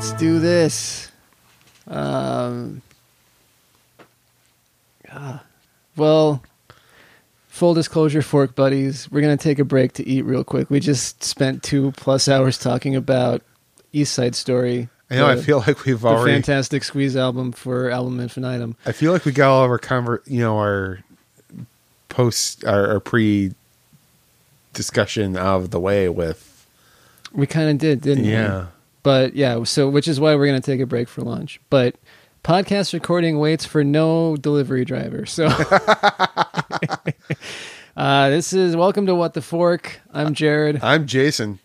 Let's do this. Um, ah, well, full disclosure, fork buddies, we're gonna take a break to eat real quick. We just spent two plus hours talking about East Side Story. I know. I feel like we've the already. Fantastic Squeeze album for Album Infinitum. I feel like we got all of our conver- you know, our post, our, our pre discussion out of the way with. We kind of did, didn't we? Yeah. But yeah, so which is why we're going to take a break for lunch. But podcast recording waits for no delivery driver. So uh, this is welcome to What the Fork. I'm Jared, I'm Jason.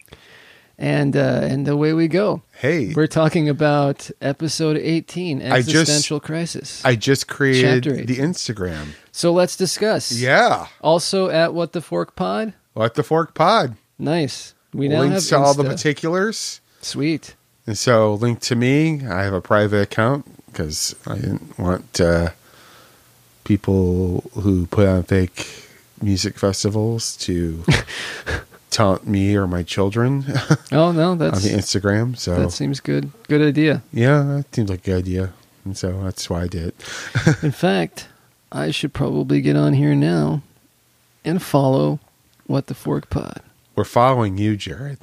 and uh, and away we go. Hey, We're talking about episode 18, I just- existential crisis. I just created the Instagram. so let's discuss. Yeah. Also at What the Fork Pod. What the Fork Pod. Nice. We now Links have to all the particulars. Sweet. And so, link to me. I have a private account because I didn't want uh, people who put on fake music festivals to taunt me or my children Oh no, on that's the Instagram. So, that seems good. Good idea. yeah, that seems like a good idea. And so that's why I did it. In fact, I should probably get on here now and follow what the fork pod. We're following you, Jared.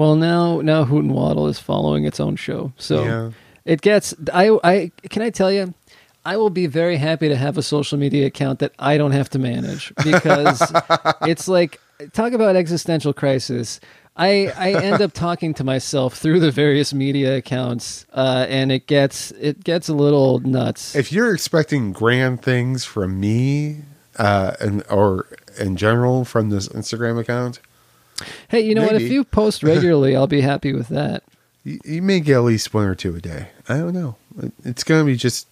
Well, now now Hoot and Waddle is following its own show, so Yeah. it gets. I I can I tell you, I will be very happy to have a social media account that I don't have to manage because it's like talk about existential crisis. I, I end up talking to myself through the various media accounts, uh, and it gets it gets a little nuts. If you're expecting grand things from me, uh, and or in general from this Instagram account, hey, you know what? If you post regularly, I'll be happy with that. You, you may get at least one or two a day. I don't know. It's gonna be just.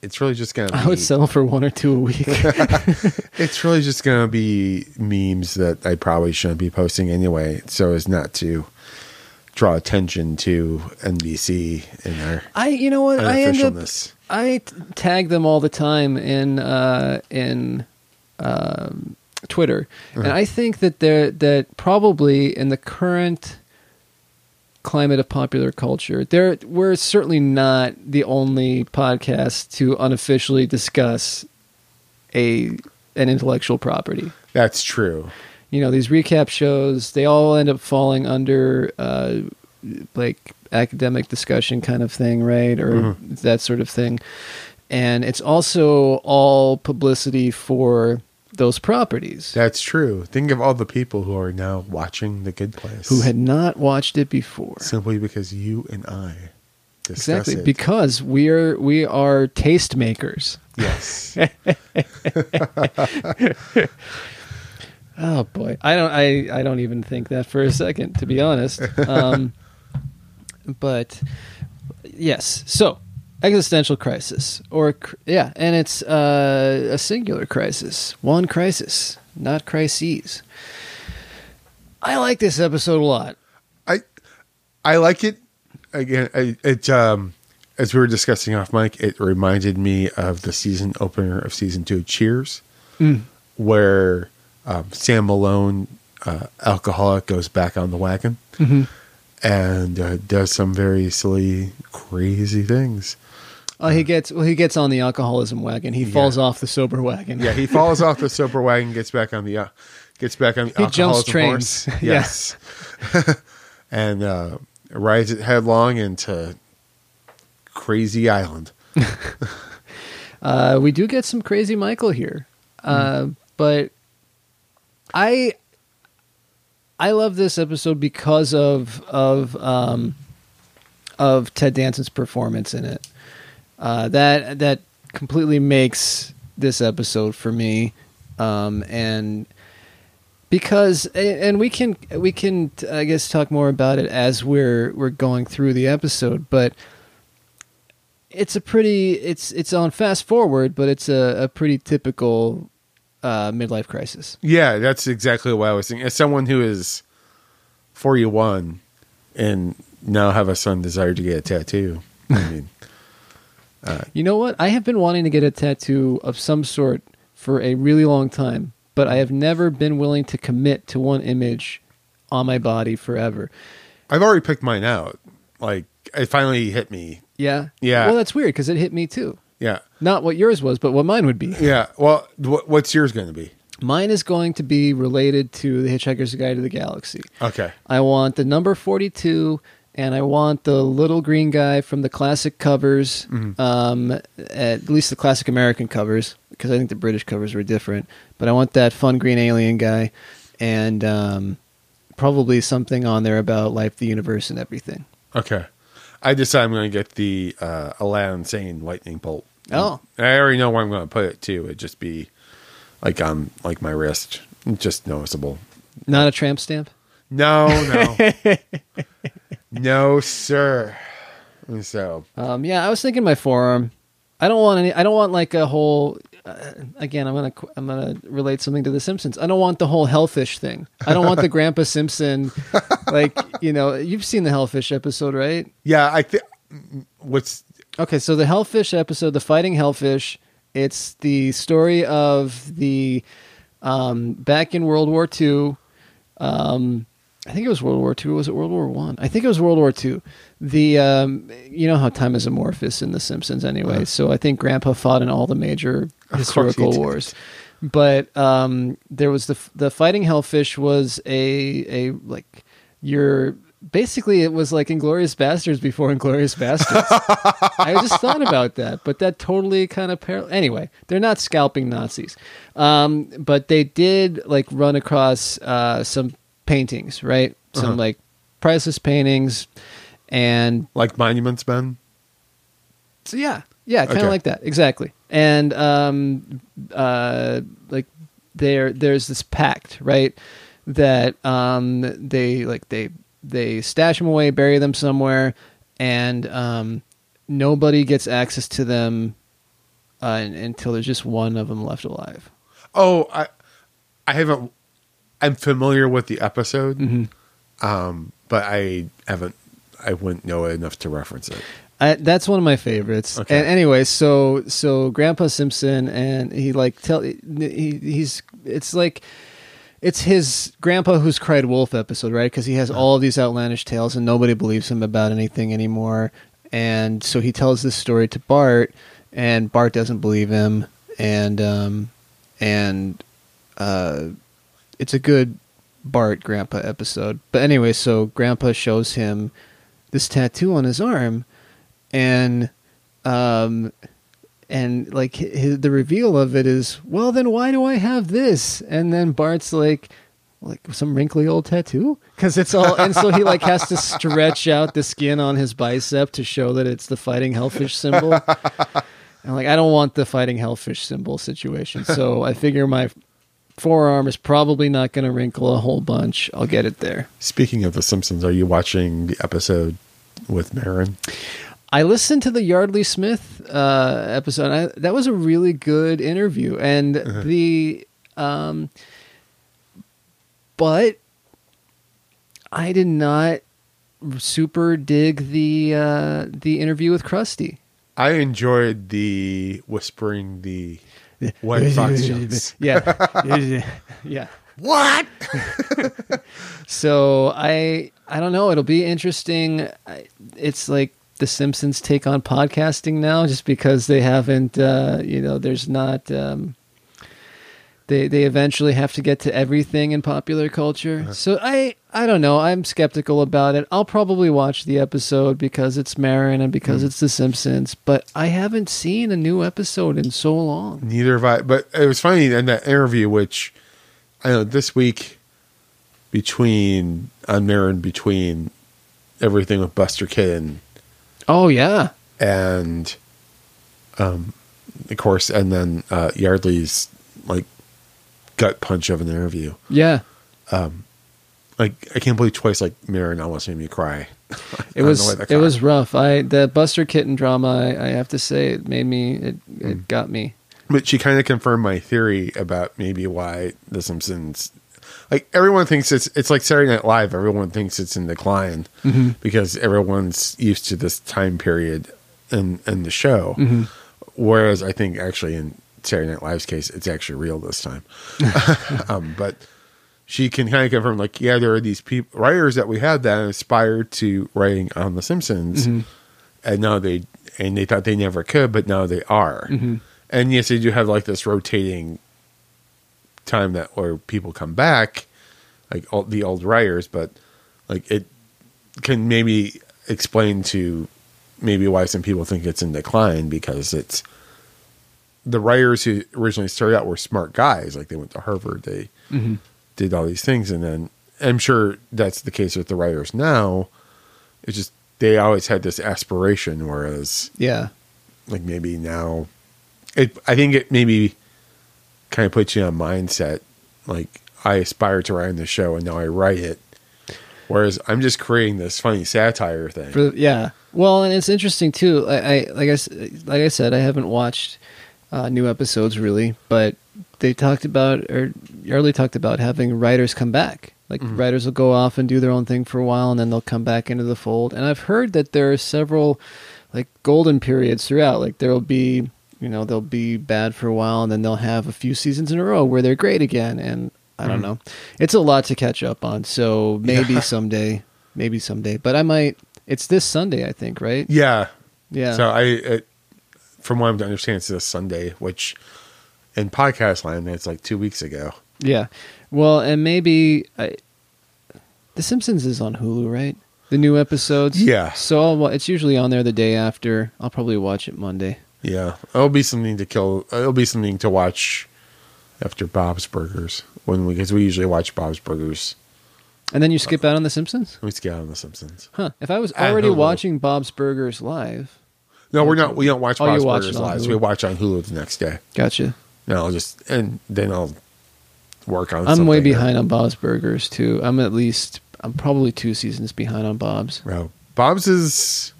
It's really just gonna. Be, I would settle for one or two a week. It's really just gonna be memes that I probably shouldn't be posting anyway, so as not to draw attention to NBC and their I, you know what? I end up. I t- tag them all the time in uh, in um, Twitter, and I think that they're that probably in the current climate of popular culture, there we're certainly not the only podcast to unofficially discuss a an intellectual property. That's true. You know, these recap shows they all end up falling under uh, like academic discussion kind of thing, right, or that sort of thing. And it's also all publicity for those properties That's true. Think of all the people who are now watching The Good Place, who had not watched it before. simply because you and I Exactly, it. because we are we are taste makers. yes, Oh boy, I don't I I don't even think that for a second, to be honest. Um, but yes, so existential crisis, or yeah, and it's uh, a singular crisis, one crisis, not crises. I like this episode a lot. I I like it. Again, I, it um, as we were discussing off mic, it reminded me of the season opener of season two, of Cheers, where um, Sam Malone, uh, alcoholic, goes back on the wagon and uh, does some very silly, crazy things. Oh, he gets well. He gets on the alcoholism wagon. He falls Yeah. off the sober wagon. Yeah, he falls off the sober wagon, gets back on the uh, gets back on the He jumps alcoholism trains. horse. Yeah. Yes, and uh, rides it headlong into Crazy Island. Uh, we do get some crazy Michael here, uh, but I I love this episode because of of um, of Ted Danson's performance in it. Uh, that that completely makes this episode for me, um, and because and we can we can I guess talk more about it as we're we're going through the episode, but it's a pretty it's it's on fast forward, but it's a, a pretty typical uh, midlife crisis. Yeah, that's exactly what I was thinking. As someone who is forty-one and now have a son desire to get a tattoo, I mean, Uh, you know what? I have been wanting to get a tattoo of some sort for a really long time, but I have never been willing to commit to one image on my body forever. I've already picked mine out. like it finally hit me. Yeah. Yeah. Well, that's weird because it hit me too. Yeah, Not what yours was, but what mine would be. yeah. Well, wh- what's yours going to be? Mine is going to be related to the Hitchhiker's Guide to the Galaxy. Okay. I want the number 42 and I want the little green guy from the classic covers, um, at least the classic American covers, because I think the British covers were different. But I want that fun green alien guy and um, probably something on there about life, the universe, and everything. Okay. I decide I'm going to get the uh, Aladdin Sane lightning bolt. Oh. I already know where I'm going to put it too. It'd just be like on like my wrist, just noticeable. Not a tramp stamp? No, no, no, sir. So Um, yeah, I was thinking my forearm. I don't want any. I don't want like a whole. Uh, again, I'm gonna I'm gonna relate something to The Simpsons. I don't want the whole hellfish thing. I don't want the Grandpa Simpson. Like you know, you've seen the hellfish episode, right? yeah, I think what's Okay, so the hellfish episode, the fighting hellfish. It's the story of the um, back in World War II. Um, I think it was World War II. Was it World War One? I? think it was World War II. The um, you know how time is amorphous in The Simpsons anyway. So I think Grandpa fought in all the major historical wars. But um, there was the the fighting hellfish was a a like your basically it was like Inglourious Basterds before Inglourious Basterds. I just thought about that, but that totally kind of parallel. Anyway, they're not scalping Nazis, um, but they did like run across uh, some paintings, right? Some Uh-huh. like priceless paintings, and like Monuments Men. so yeah, yeah, kind of Okay. like that, exactly. And um, uh, like there, there's this pact, right? That um, they like they they stash them away, bury them somewhere, and um, nobody gets access to them uh, until there's just one of them left alive. Oh, I I haven't. I'm familiar with the episode, Mm-hmm. um, but I haven't. I wouldn't know it enough to reference it. I, that's one of my favorites. Okay. And anyway, so so Grandpa Simpson and he like tell he, he's it's like it's his grandpa who's cried wolf episode, right? Because he has all these outlandish tales and nobody believes him about anything anymore. And so he tells this story to Bart, and Bart doesn't believe him, and um, and uh, it's a good Bart Grandpa episode. But anyway, so Grandpa shows him this tattoo on his arm, and um, and like his, the reveal of it is, well, then why do I have this? And then Bart's like, like some wrinkly old tattoo because it's all, and so he like has to stretch out the skin on his bicep to show that it's the fighting hellfish symbol. And like, I don't want the fighting hellfish symbol situation, so I figure my forearm is probably not going to wrinkle a whole bunch. I'll get it there. Speaking of The Simpsons, are you watching the episode with Maron? I listened to the Yeardley Smith uh, episode. I, that was a really good interview, and the um, but I did not super dig the uh, the interview with Krusty. I enjoyed the whispering the white fox jokes. yeah, yeah. What? So I I don't know. It'll be interesting. It's like the Simpsons take on podcasting now, just because they haven't. Uh, you know, there's not. Um, they they eventually have to get to everything in popular culture. So I I don't know. I'm skeptical about it. I'll probably watch the episode because it's Maron and because it's the Simpsons. But I haven't seen a new episode in so long. Neither have I. But it was funny in that interview, which I know this week between on Maron between everything with Buster Kid and Oh yeah, and um of course and then uh Yeardley's like gut punch of an interview. yeah. Like I can't believe twice like Maron almost made me cry. It was to it was rough. I the Buster Kitten drama. I, I have to say it made me it it mm. got me. But she kind of confirmed my theory about maybe why The Simpsons. Like everyone thinks it's it's like Saturday Night Live. Everyone thinks it's in decline mm-hmm. because everyone's used to this time period in in the show. Mm-hmm. Whereas I think actually in Saturday Night Live's case, it's actually real this time. um, but she can kind of confirm, like, yeah, there are these people writers that we had that aspired to writing on The Simpsons, mm-hmm. and now they and they thought they never could, but now they are. Mm-hmm. And yes, they do have like this rotating time that where people come back, like all, the old writers, but like it can maybe explain to maybe why some people think it's in decline because it's the writers who originally started out were smart guys, like they went to Harvard, they mm-hmm. Did all these things, and then I'm sure that's the case with the writers now. It's just they always had this aspiration, whereas Yeah. like maybe now it i think it maybe kind of puts you a mindset like i aspire to write in the show and now i write it whereas i'm just creating this funny satire thing For, yeah. Well, and it's interesting too. I, I like I like I said, I haven't watched uh, new episodes really, but they talked about or Early talked about having writers come back. Like writers will go off and do their own thing for a while, and then they'll come back into the fold. And I've heard that there are several like golden periods throughout. Like there will be, you know, they'll be bad for a while, and then they'll have a few seasons in a row where they're great again. And I don't know, it's a lot to catch up on. So maybe Yeah. someday, maybe someday. But I might. It's this Sunday, I think, right? yeah Yeah. so i from what i'm understanding it's this sunday which in podcast land it's like two weeks ago Yeah. Well, and maybe I, The Simpsons is on Hulu, right? The new episodes. Yeah. So I'll, it's usually on there the day after. I'll probably watch it Monday. yeah it'll be something to kill it'll be something to watch after bob's burgers when we because we usually watch bob's burgers And then you skip out on The Simpsons? we skip out on the simpsons Huh. If I was already watching Bob's Burgers live. No we're not we don't watch Oh, bob's burgers on live we watch on hulu the next day Gotcha. And I'll just and then I'll work on. I'm way behind on Bob's Burgers, too. I'm at least, I'm probably two seasons behind on Bob's. Well, Bob's is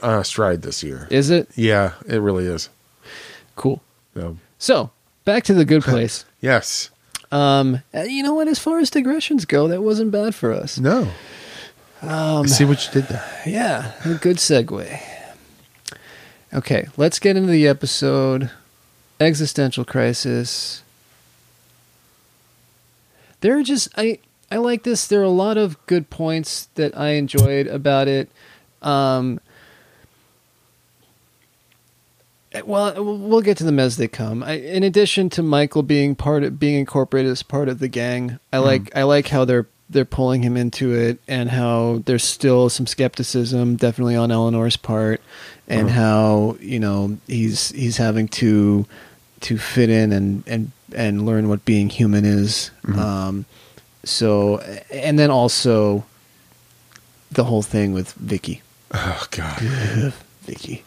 uh, stride this year. Is it? yeah, it really is. Cool. So, So, back to the good place. yes, Um, you know what? As far as digressions go, that wasn't bad for us. no. Um, I see what you did there. Yeah, a good segue. Okay, let's get into the episode. Existential crisis. There are just I I like this. There are a lot of good points that I enjoyed about it. Um, well, we'll get to them as they come. I, in addition to Michael being part of being incorporated as part of the gang, I like I like how they're they're pulling him into it, and how there's still some skepticism, definitely on Eleanor's part, and how you know he's he's having to to fit in and and and learn what being human is. Um, so, and then also the whole thing with Vicky. Oh God, Vicky.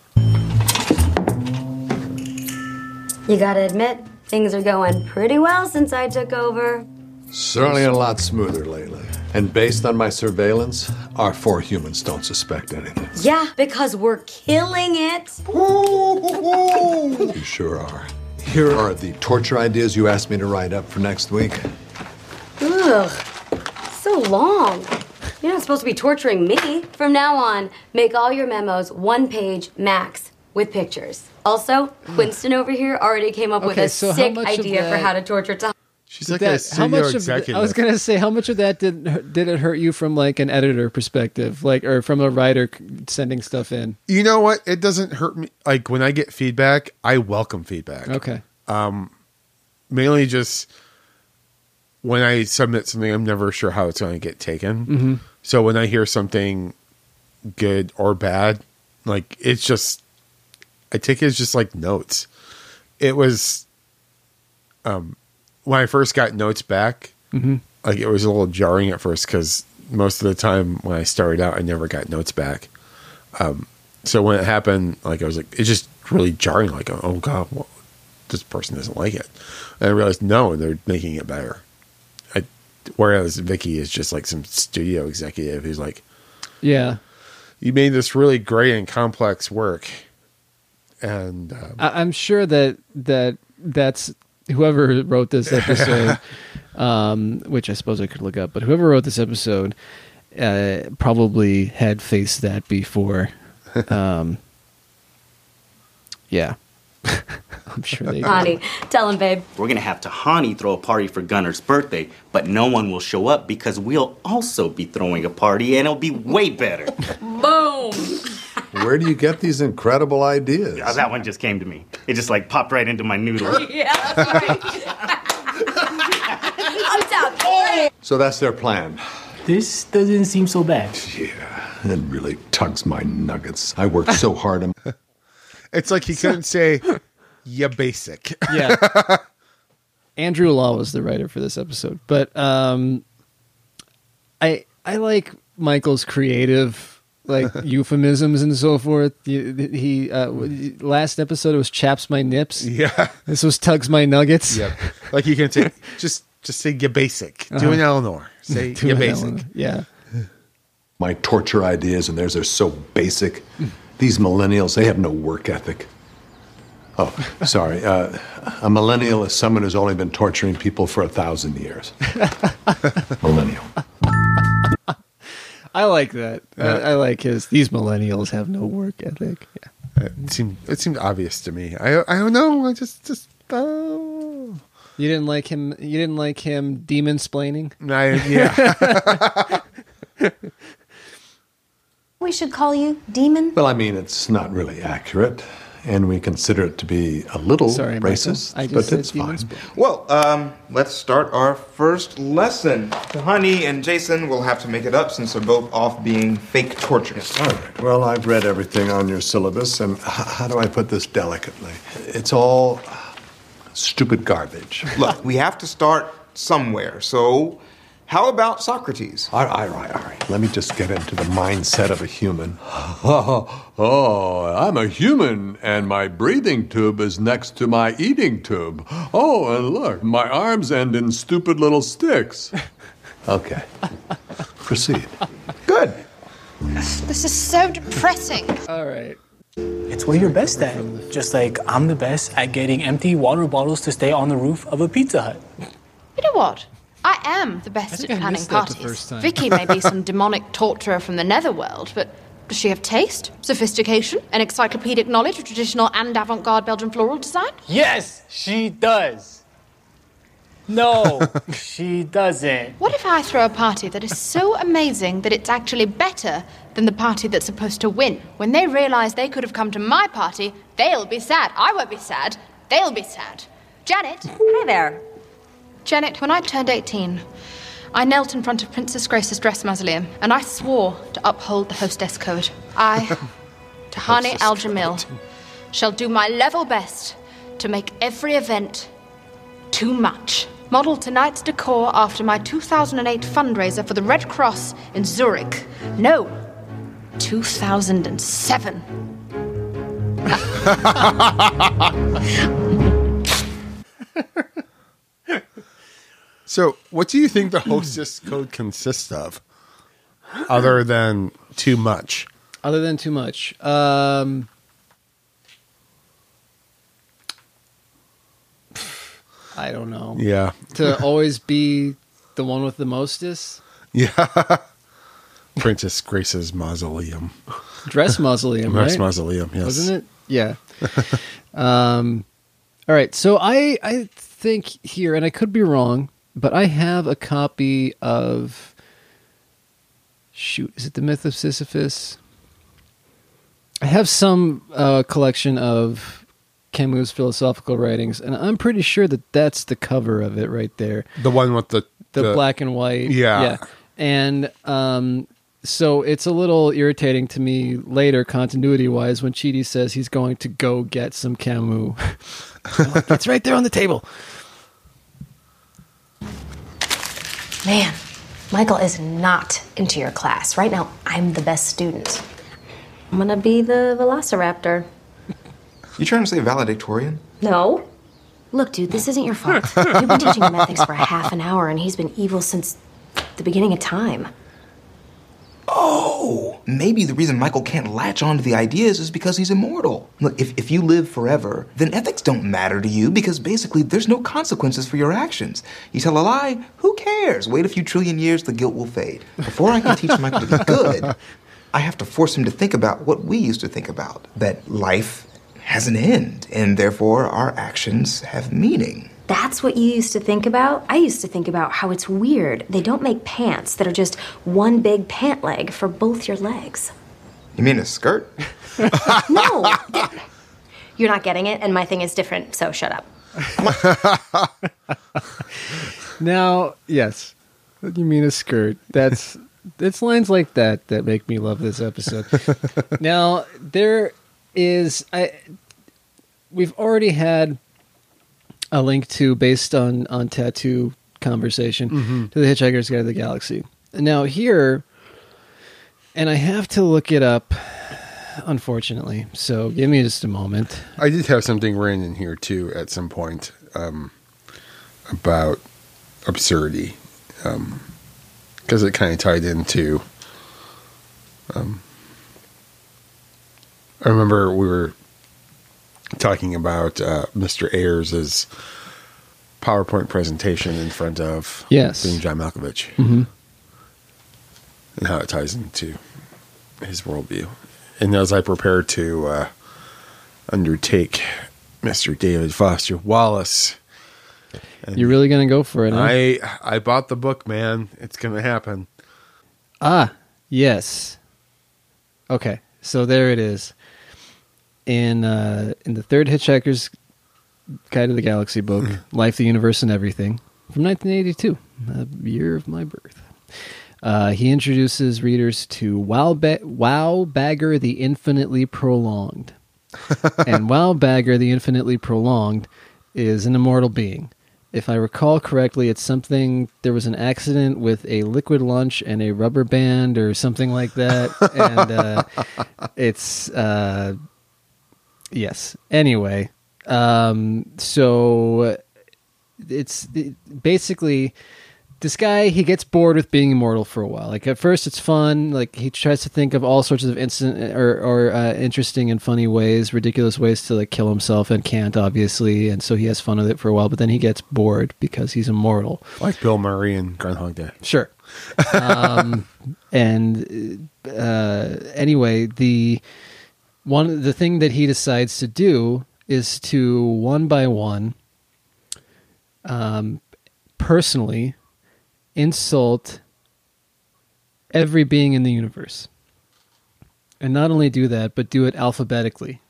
You gotta admit, things are going pretty well since I took over. Certainly a lot smoother lately. And based on my surveillance, our four humans don't suspect anything. Yeah, because we're killing it. You sure are. Here are the torture ideas you asked me to write up for next week. Ugh, so long. You're not supposed to be torturing me. From now on, make all your memos one page max with pictures. Also, hmm. Winston over here already came up with a so sick much of idea for how to torture Tom. She's like a That, studio how much of executive. I was gonna say how much of that did did it hurt you from like an editor perspective, like or from a writer sending stuff in? you know what? It doesn't hurt me. Like when I get feedback, I welcome feedback. Okay, Um, mainly just when I submit something, I'm never sure how it's going to get taken. Mm-hmm. So when I hear something good or bad, like it's just, I take it as just like notes. It was, um, when I first got notes back, like it was a little jarring at first because most of the time when I started out, I never got notes back. Um, so when it happened, like I was like, it's just really jarring. Like, oh god, well, this person doesn't like it. And I realized no, they're making it better. I, whereas Vicky is just like some studio executive who's like, yeah, you made this really great and complex work, and um, I, I'm sure that that that's whoever wrote this episode, um, which I suppose I could look up, but whoever wrote this episode uh, probably had faced that before. Um, yeah, I'm sure they do. Honey, tell him, babe. We're gonna have Tahani throw a party for Gunner's birthday, but no one will show up because we'll also be throwing a party and it'll be way better. Boom! Where do you get these incredible ideas? That one just came to me. It just like popped right into my noodle. Yeah, right. So that's their plan. This doesn't seem so bad. Yeah, it really tugs my nuggets. I worked so hard. on- It's like he couldn't say, "Yeah, basic." yeah. Andrew Law was the writer for this episode, but um, I I like Michael's creative like euphemisms and so forth. He, he uh, last episode it was chaps my nips. Yeah, This was tugs my nuggets. yeah. Like you can say, just just say "Yeah, basic." Do an Eleanor. Say To "Yeah, basic." Ellen. Yeah. my torture ideas and theirs are so basic. These millennials, they have no work ethic. Oh, sorry. Uh, a millennial is someone who's only been torturing people for a thousand years. millennial. I like that. I, uh, I like his. These millennials have no work ethic. Yeah. It seemed it seemed obvious to me. I I don't know. I just just oh. You didn't like him. You didn't like him demon splaining. I, yeah. We should call you Demon. Well, I mean, it's not really accurate, and we consider it to be a little Sorry, racist, I just but said it's fine. Well, um, let's start our first lesson. Tahani and Jason will have to make it up since they're both off being fake torturers. All right. Well, I've read everything on your syllabus, and h- how do I put this delicately? It's all stupid garbage. Look, we have to start somewhere. So, how about Socrates? All right, all right, all right. Let me just get into the mindset of a human. oh, I'm a human, and my breathing tube is next to my eating tube. Oh, and look, my arms end in stupid little sticks. Okay. Proceed. Good. This is so depressing. All right. It's what you're best at. Just like I'm the best at getting empty water bottles to stay on the roof of a Pizza Hut. You know what? I am the best at planning missed that the parties. Vicky may be some demonic torturer from the netherworld, but does she have taste, sophistication, and encyclopedic knowledge of traditional and avant-garde Belgian floral design? Yes, she does. No, she doesn't. What if I throw a party that is so amazing that it's actually better than the party that's supposed to win? When they realize they could have come to my party, they'll be sad. I won't be sad. They'll be sad. Janet, Hi there. Janet, when I turned 18, I knelt in front of Princess Grace's dress mausoleum and I swore to uphold the hostess code. I, Tahani Al Jamil, shall do my level best to make every event too much. Model tonight's decor after my 2008 fundraiser for the Red Cross in Zurich. No, 2007. So, what do you think the hostess code consists of, other than too much? Other than too much. Um, I don't know. Yeah, To always be the one with the mostest yeah. Princess Grace's mausoleum, dress mausoleum, Dress right? mausoleum. Yes, Wasn't it? Yeah. um, all right. So I I think here, and I could be wrong, but I have a copy of. Shoot, is it the Myth of Sisyphus? I have some uh, collection of Camus' philosophical writings, and I'm pretty sure that that's the cover of it right there The one with the the, black and white. Yeah. yeah. And um, so it's a little irritating to me later, continuity wise, when Chidi says he's going to go get some Camus. Like, it's right there on the table. Man, Michael is not into your class. Right now, I'm the best student. I'm gonna be the velociraptor. You trying to say valedictorian? No. Look, dude, this isn't your fault. You've been teaching him ethics for half an hour, and he's been evil since the beginning of time. Oh, maybe the reason Michael can't latch on to the ideas is because he's immortal. Look, if, if you live forever, then ethics don't matter to you because basically there's no consequences for your actions. You tell a lie, who cares? Wait a few trillion years, the guilt will fade. Before I can teach Michael to be good, I have to force him to think about what we used to think about that life has an end, and therefore our actions have meaning. That's what you used to think about? I used to think about how it's weird. They don't make pants that are just one big pant leg for both your legs. You mean a skirt? No! You're not getting it, and my thing is different, so shut up. Now, yes, you mean a skirt. That's it's lines like that that make me love this episode. now, there is I we've already had a link to based on on tattoo conversation Mhm. to the Hitchhiker's Guide to the Galaxy. Now here, and I have to look it up, unfortunately. So give me just a moment. I did have something written in here too at some point um, about absurdity because it kind of tied into. Um, I remember we were talking about uh, Mr. Ayers' PowerPoint presentation in front of Yes. being John Malkovich Mhm. and how it ties into his worldview. And as I prepare to uh, undertake Mr. David Foster Wallace, You're really gonna go for it? huh? I I bought the book, man. It's gonna happen. Ah, yes. Okay, so there it is. In uh, in the third Hitchhiker's Guide to the Galaxy book, Life, the Universe, and Everything, from 1982, the year of my birth. Uh, he introduces readers to Wow, ba- Wowbagger the Infinitely Prolonged. and Wowbagger the Infinitely Prolonged is an immortal being. If I recall correctly, it's something. There was an accident with a liquid lunch and a rubber band, or something like that, and uh, it's uh, yes. Anyway, um, so it's it, basically this guy he gets bored with being immortal for a while like at first it's fun like he tries to think of all sorts of instant or, or uh, interesting and funny ways ridiculous ways to like kill himself and can't obviously and so he has fun with it for a while but then he gets bored because he's immortal Like Bill Murray and Groundhog Day. Sure. Um, and uh, anyway, the one the thing that he decides to do is to one by one, um, personally insult every being in the universe, and not only do that, but do it alphabetically.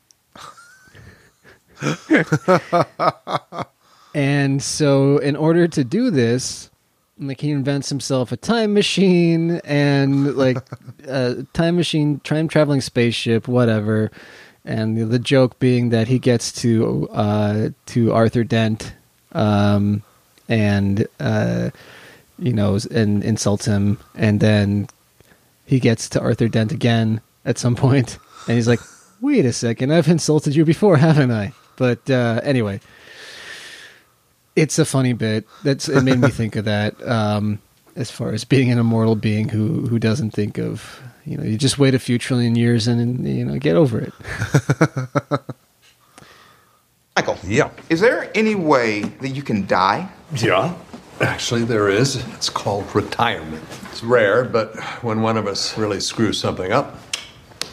And so, in order to do this, like he invents himself a time machine and like a time machine, time traveling spaceship, whatever. And the joke being that he gets to uh, to Arthur Dent, um, and uh, you know, and insults him, and then he gets to Arthur Dent again at some point, and he's like, "Wait a second, I've insulted you before, haven't I?" But uh, anyway, it's a funny bit. That's it made me think of that. Um, as far as being an immortal being who who doesn't think of you know you just wait a few trillion years and, and you know get over it. Michael. Yeah. Is there any way that you can die? Yeah. Actually, there is. It's called retirement. It's rare, but when one of us really screws something up,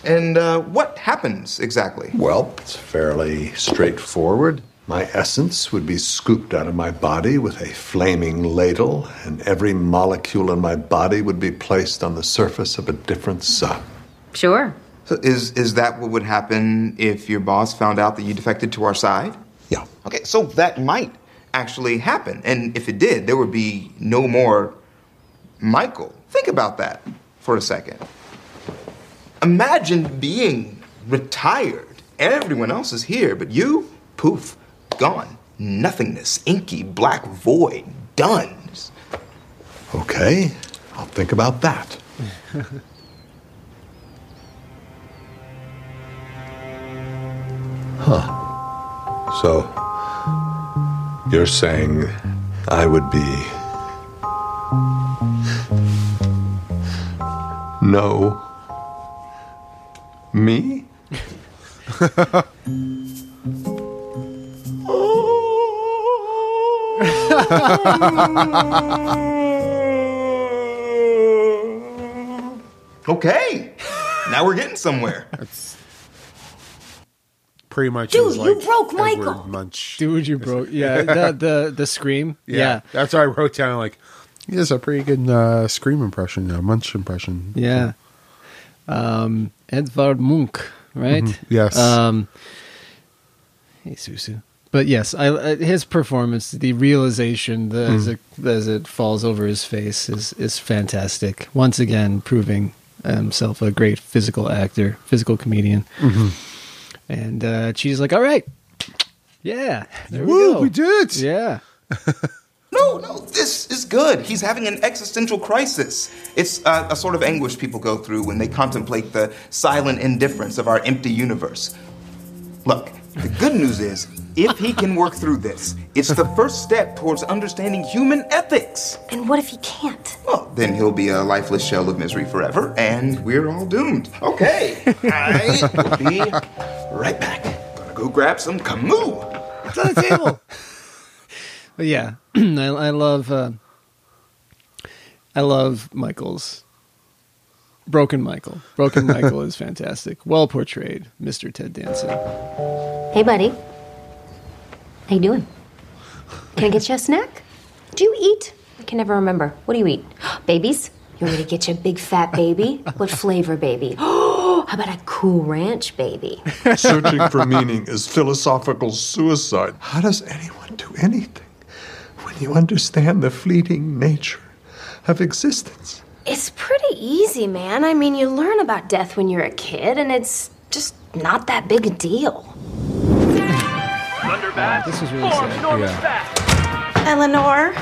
And uh, what happens exactly? well, it's fairly straightforward. My essence would be scooped out of my body with a flaming ladle, and every molecule in my body would be placed on the surface of a different sun. Sure. So is is that what would happen if your boss found out that you defected to our side? Yeah. Okay, so that might actually happen. And if it did, there would be no more Michael. Think about that for a second. Imagine being retired. Everyone else is here, but you, poof, gone. Nothingness, inky, black void, done. Okay, I'll think about that. huh. So, you're saying I would be. No. Me? Okay, now we're getting somewhere. That's pretty much. Dude, was you like broke Edward Michael. Munch. Dude, you broke. Yeah, the the the scream. Yeah, Yeah, that's what I wrote down. Like, he has a pretty good uh, scream impression, a Munch impression. yeah. Um, Edvard Munch, right? Mhm, yes. Um, hey, Susu. But yes, I, I his performance, the realization the, as, Mm. it, as it falls over his face is is fantastic. Once again, proving himself a great physical actor, physical comedian. Mhm. And uh, she's like, "All right, yeah, there we Woo, go. we did. It. Yeah, No, no, this is good. He's having an existential crisis. It's uh, a sort of anguish people go through when they contemplate the silent indifference of our empty universe. Look, the good news is, if he can work through this, it's the first step towards understanding human ethics. And what if he can't? Well, then he'll be a lifeless shell of misery forever, and we're all doomed. Okay, I will be right back. Gonna go grab some Camus. it's on the table." But yeah, I, I love uh, I love Michael's Broken Michael. Broken Michael is fantastic. Well portrayed, Mr. Ted Danson. Hey, buddy. How you doing? Can I get you a snack? Do you eat? I can never remember. What do you eat? Babies? You want me to get you a big fat baby? What flavor baby? Oh, how about a cool ranch baby? Searching for meaning is philosophical suicide. How does anyone do anything when you understand the fleeting nature of existence? It's pretty easy, man. I mean, you learn about death when you're a kid, and it's just not that big a deal. This is really sad. Yeah. Eleanor,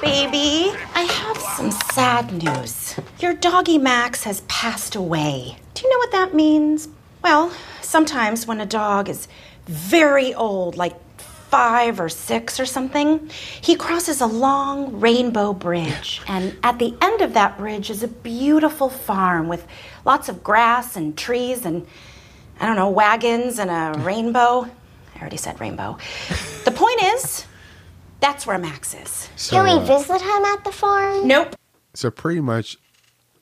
baby, I have some sad news. Your doggy Max has passed away. Do you know what that means? Well, sometimes when a dog is very old, like five or six or something, he crosses a long rainbow bridge. And at the end of that bridge is a beautiful farm with lots of grass and trees and, I don't know, wagons and a rainbow. I already said rainbow. The point is, that's where Max is. So, uh, visit him at the farm? Nope. so pretty much,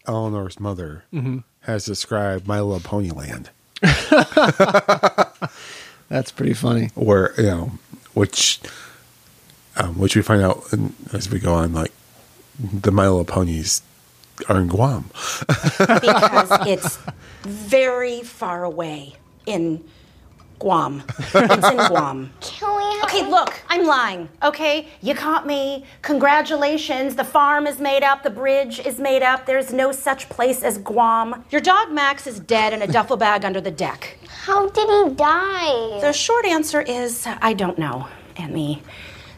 Eleanor's mother Mm-hmm. has described My Little Pony Land, That's pretty funny. where you know, which, um, which we find out as we go on, like the My Little Ponies are in Guam. because it's very far away in Guam. It's in Guam. Okay, look, I'm lying. Okay, you caught me. Congratulations. The farm is made up. The bridge is made up. There's no such place as Guam. Your dog Max is dead in a duffel bag under the deck. How did he die? The short answer is I don't know. And the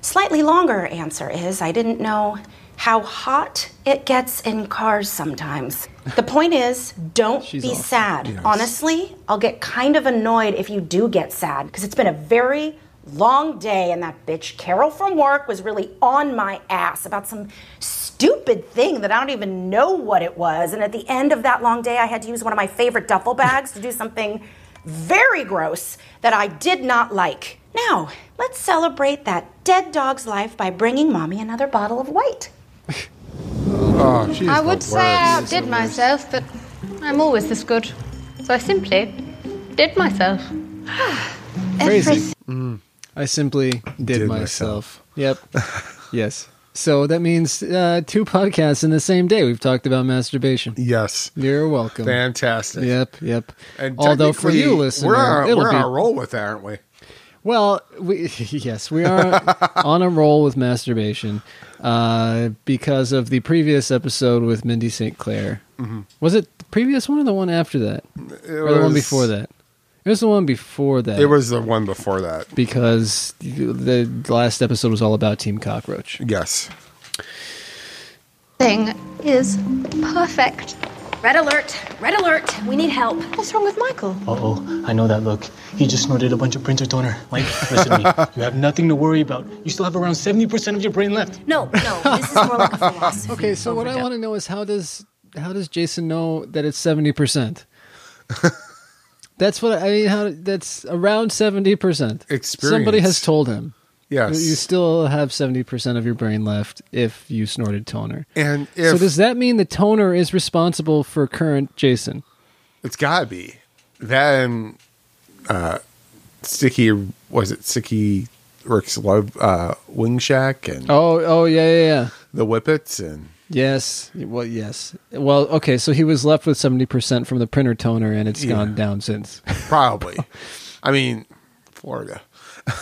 slightly longer answer is I didn't know how hot it gets in cars sometimes. The point is, don't She's be awful. sad. Yes. Honestly, I'll get kind of annoyed if you do get sad because it's been a very long day and that bitch Carol from work was really on my ass about some stupid thing that I don't even know what it was. And at the end of that long day, I had to use one of my favorite duffel bags to do something very gross that I did not like. Now, let's celebrate that dead dog's life by bringing mommy another bottle of white. Oh, she's I the would say I outdid myself, but I'm always this good. So I simply did myself. Crazy. I simply did, Did myself. Yep. yes. So that means uh, two podcasts in the same day. We've talked about masturbation. Yes, You're welcome. fantastic. Yep, yep. And Although for you, listener, we're on, it'll we're be on a roll with that, aren't we? Well. We, yes, we are on a roll with masturbation uh, because of the previous episode with Mindy St. Clair. Was it the previous one or the one after that, It or the one before that? It was the one before that. It was the one before that. because the last episode was all about Team Cockroach. Yes. Thing is perfect. Red alert! Red alert! We need help. What's wrong with Michael? Uh oh, I know that look. He just snorted a bunch of printer toner. Mike, listen to me. You have nothing to worry about. You still have around 70% of your brain left. No, no, this is more like a philosophy. Okay, so what I want to know is how does how does Jason know that it's seventy percent? That's what I mean. How that's around seventy percent. Experience. Somebody has told him. Yes. you still have seventy percent of your brain left if you snorted toner. And so does that mean the toner is responsible for current Jason? it's got to be Then uh, Sticky was it Sticky Rick's love uh, wing shack and Oh, oh yeah, yeah, yeah. the whippets and Yes. Well, yes. Well, okay. So he was left with seventy percent from the printer toner, and it's Yeah. gone down since. probably. I mean, Florida.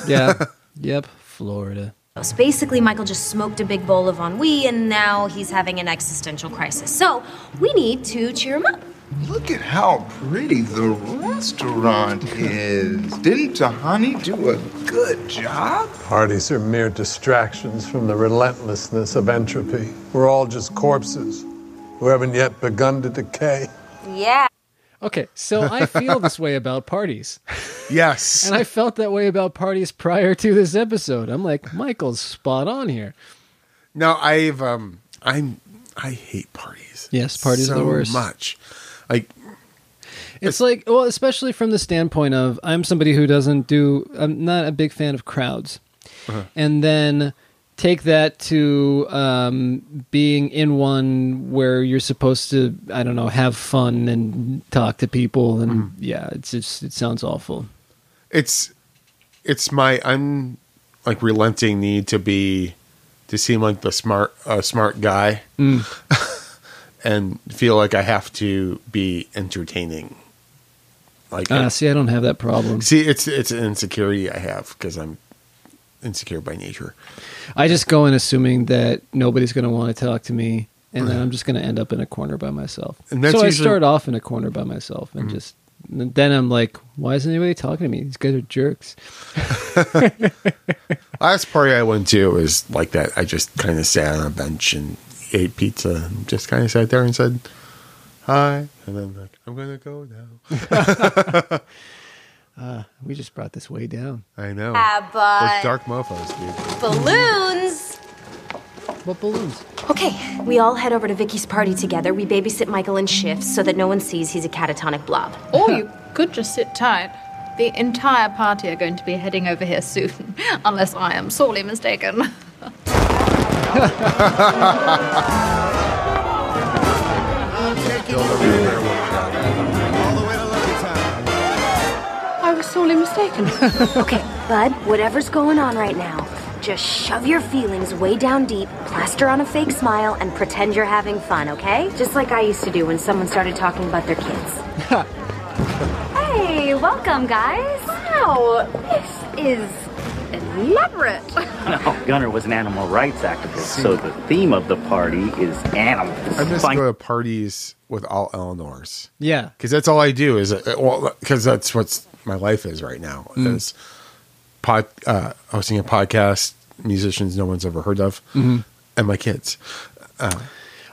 Yeah. yep. Florida. So basically, Michael just smoked a big bowl of ennui, and now he's having an existential crisis. So we need to cheer him up. Look at how pretty the restaurant is. Didn't Tahani do a good job? Parties are mere distractions from the relentlessness of entropy. We're all just corpses who haven't yet begun to decay. Yeah. Okay, so I feel this way about parties. Yes. And I felt that way about parties prior to this episode. I'm like, Michael's spot on here. No, I've um I'm I hate parties. Yes, parties are the so worst. much. Like It's like, well, especially from the standpoint of I'm somebody who doesn't do, I'm not a big fan of crowds. Uh-huh. And then take that to um, being in one where you're supposed to, I don't know, have fun and talk to people. And Mm-hmm. yeah, it's just, it sounds awful. it's it's my I'm like relenting need to be to seem like the smart uh, smart guy Mm. and feel like I have to be entertaining. Like Ah, see, I don't have that problem. see, it's it's an insecurity I have because I'm insecure by nature. I just go in assuming that nobody's going to want to talk to me. And then I'm just going to end up in a corner by myself. And that's so I usually- start off in a corner by myself and Mhm. just, then I'm like, why isn't anybody talking to me? These guys are jerks. Last party I went to was like that. I just kind of sat on a bench and ate pizza and just kind of sat there and said hi, and then like I'm gonna go now. Uh, we just brought this way down. I know. Yeah, but- Those dark mofos, dude. Balloons! What balloons? Okay, we all head over to Vicky's party together. We babysit Michael in shifts so that no one sees he's a catatonic blob. Or you could just sit tight. The entire party are going to be heading over here soon, unless I am sorely mistaken. sorely mistaken. okay, bud, whatever's going on right now, just shove your feelings way down deep, plaster on a fake smile, and pretend you're having fun, okay? Just like I used to do when someone started talking about their kids. Hey, welcome, guys. Wow, this is elaborate. No, Gunner was an animal rights activist, so the theme of the party is animals. I miss Fine. go to parties with all Eleanors. Yeah. because that's all I do is uh, well, because that's what's my life is right now Mm. is pod uh, hosting a podcast, musicians no one's ever heard of, Mhm. and my kids. Uh,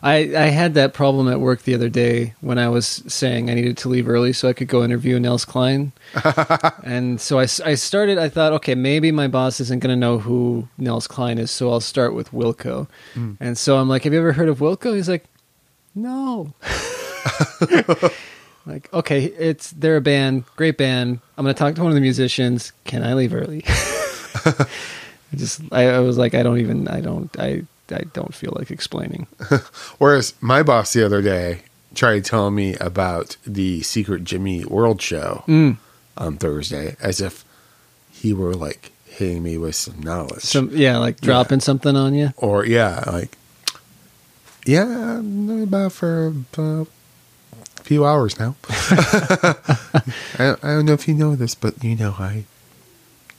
I, I had that problem at work the other day when I was saying I needed to leave early so I could go interview Nels Cline. and so I, I started, I thought, okay, maybe my boss isn't going to know who Nels Cline is, so I'll start with Wilco. Mm. And so I'm like, have you ever heard of Wilco? He's like, no. like, okay, it's they're a band, great band. I'm going to talk to one of the musicians. Can I leave early? I just, I, I was like, I don't even, I don't, I, I don't feel like explaining. Whereas my boss the other day tried telling me about the Secret Jimmy World Show Mm. on Thursday, as if he were like hitting me with some knowledge. Some yeah, like dropping something on you. or yeah, like yeah, about for about few hours now. I, I don't know if you know this, but you know I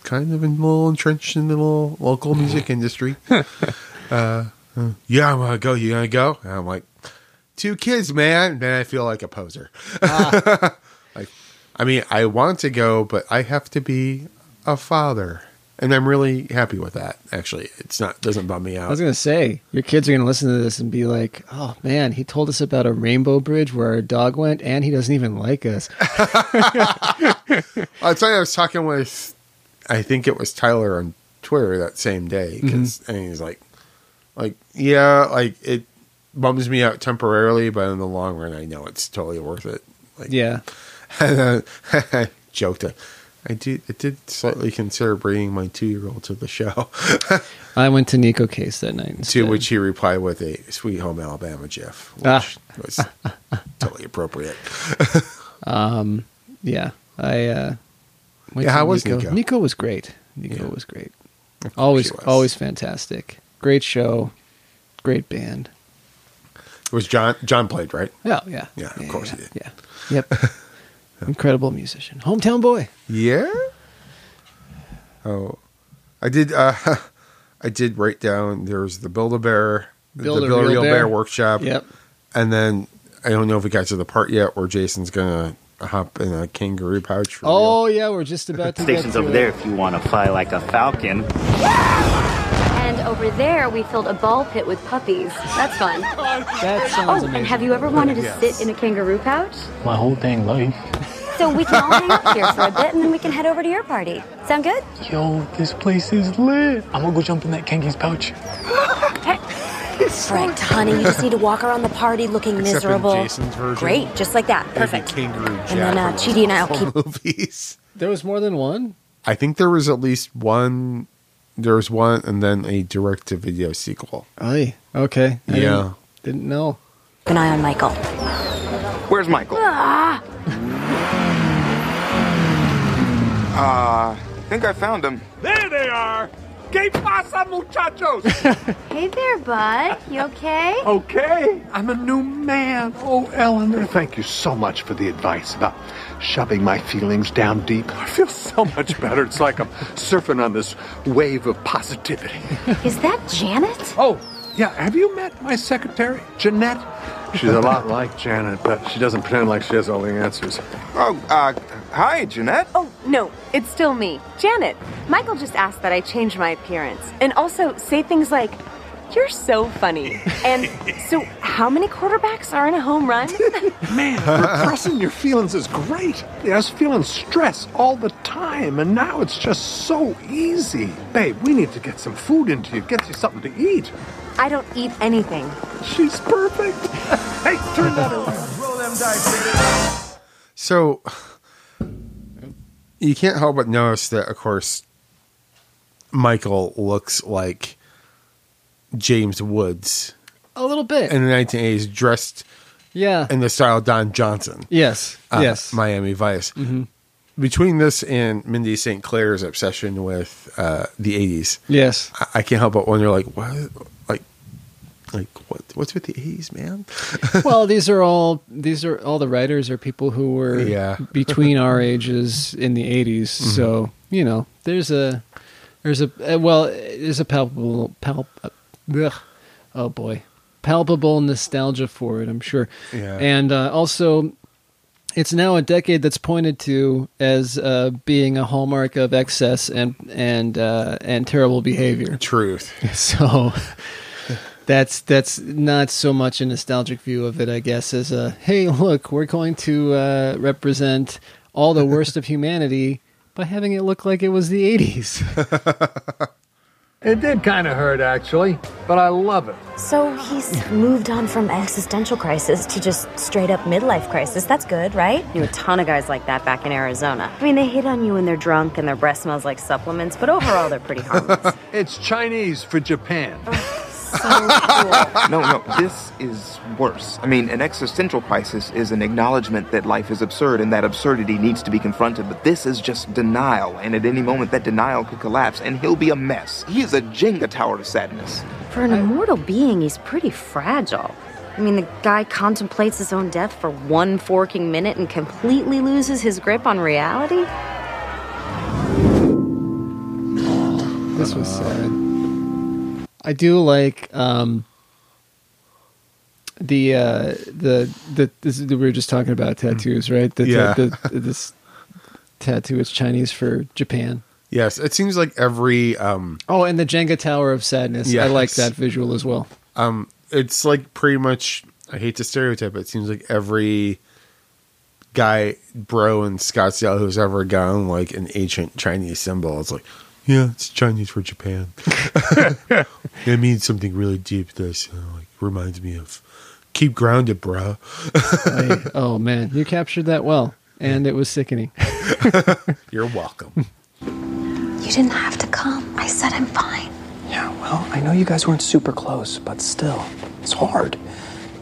kind of in a little entrenched in the little local music industry. uh, yeah, I'm gonna go. You gonna go? And I'm like, two kids, man. Then I feel like a poser. like, I mean, I want to go, but I have to be a father, and I'm really happy with that. Actually, it's not doesn't bum me out. I was gonna say your kids are gonna listen to this and be like, "Oh man, he told us about a rainbow bridge where our dog went, and he doesn't even like us." I'll tell you, I was talking with, I think it was Tyler on Twitter that same day, mm-hmm. because and he's like, like yeah, like it bums me out temporarily, but in the long run, I know it's totally worth it. Like, yeah, and I joked I did, I did slightly consider bringing my two year old to the show. I went to Neko Case that night. to which he replied with a "Sweet Home Alabama" gif, which Ah. was totally appropriate. um, yeah, I uh, Yeah, to how was Neko? Neko was great. Neko was great. Always, was. always fantastic. Great show. Great band. It was John. John played right. Oh yeah, Yeah, of course yeah, he did. Yeah. Yep. Incredible musician. Hometown boy. Yeah. Oh, I did. uh I did write down. There's the Build a Bear, Build the a Build a Real Real Bear. Bear. workshop. Yep. And then I don't know if we got to the part yet where Jason's gonna hop in a kangaroo pouch. For Oh yeah, we're just about to Station's get to over it. there if you want to fly like a falcon. And over there, we filled a ball pit with puppies. That's fun. That sounds Oh, amazing. and have you ever wanted to Yes. sit in a kangaroo pouch? My whole dang life. So we can all hang out here for a bit, and then we can head over to your party. Sound good? Yo, this place is lit. I'm gonna go jump in that Kangi's pouch. Right, honey, you just need to walk around the party looking Except in miserable. Jason's version, Great, just like that. Perfect. Kangaroo And then uh, Jack Chidi and I'll from keep. movies. There was more than one. I think there was at least one. There was one, and then a direct-to-video sequel. Aye. Okay. I Yeah. Didn't, didn't know. Keep an eye on Michael. Where's Michael? Ah! Uh, I think I found them. There they are. ¿Qué pasa, muchachos? Hey there, bud. You okay? okay, I'm a new man. Oh, Eleanor, thank you so much for the advice about shoving my feelings down deep. I feel so much better. It's like I'm surfing on this wave of positivity. Is that Janet? Oh, yeah. Have you met my secretary, Jeanette? She's a lot like Janet, but she doesn't pretend like she has all the answers. Oh, uh, hi, Jeanette. Oh, no, it's still me, Janet. Michael just asked that I change my appearance and also say things like, You're so funny. And so, how many quarterbacks are in a home run? Man, repressing your feelings is great. I was feeling stress all the time, and now it's just so easy. Babe, we need to get some food into you, get you something to eat. I don't eat anything. She's perfect. hey, turn that around. Roll them dice, So you can't help but notice that, of course, Michael looks like James Woods A little bit. in the 1980s, dressed yeah. in the style of Don Johnson. yes. uh, yes. Miami Vice. Mhm. Between this and Mindy St. Clair's obsession with uh, the 80s, Yes. I, I can't help but wonder, like, what, like, what, what's with the 80s, man? well, these are all these are all the writers are people who were Yeah. between our ages in the 80s. So you know, there's a there's a uh, well, there's a palpable palp. Ugh, oh boy, palpable nostalgia for it. I'm sure. Yeah. And uh, also, it's now a decade that's pointed to as uh, being a hallmark of excess and and uh, and terrible behavior. Truth. So that's that's not so much a nostalgic view of it, I guess, as a hey, look, we're going to uh, represent all the worst of humanity by having it look like it was the '80s. It did kind of hurt, actually, but I love it. So he's moved on from existential crisis to just straight up midlife crisis. That's good, right? Knew a ton of guys like that back in Arizona. I mean, they hit on you when they're drunk and their breath smells like supplements, but overall, they're pretty harmless. It's Chinese for Japan. no, no, this is worse. I mean, an existential crisis is an acknowledgement that life is absurd and that absurdity needs to be confronted, but this is just denial, and at any moment that denial could collapse, and he'll be a mess. He is a Jenga tower of sadness. For an immortal being, he's pretty fragile. I mean, the guy contemplates his own death for one forking minute and completely loses his grip on reality? this was sad. I do like um, the uh, the the this is, we were just talking about tattoos, right? The, Yeah. the, the, this tattoo is Chinese for Japan. Yes, it seems like every um, Oh, and the Jenga Tower of Sadness. I like that visual as well. um, it's like pretty much. I hate to stereotype, but it seems like every guy, bro in Scottsdale who's ever gotten like an ancient Chinese symbol, it's like, yeah, it's Chinese for Japan. it means something really deep. This uh, like reminds me of keep grounded, bro. I- oh man, you captured that well, and it was sickening. You're welcome. You didn't have to come. I said I'm fine. Yeah, well, I know you guys weren't super close, but still, it's hard.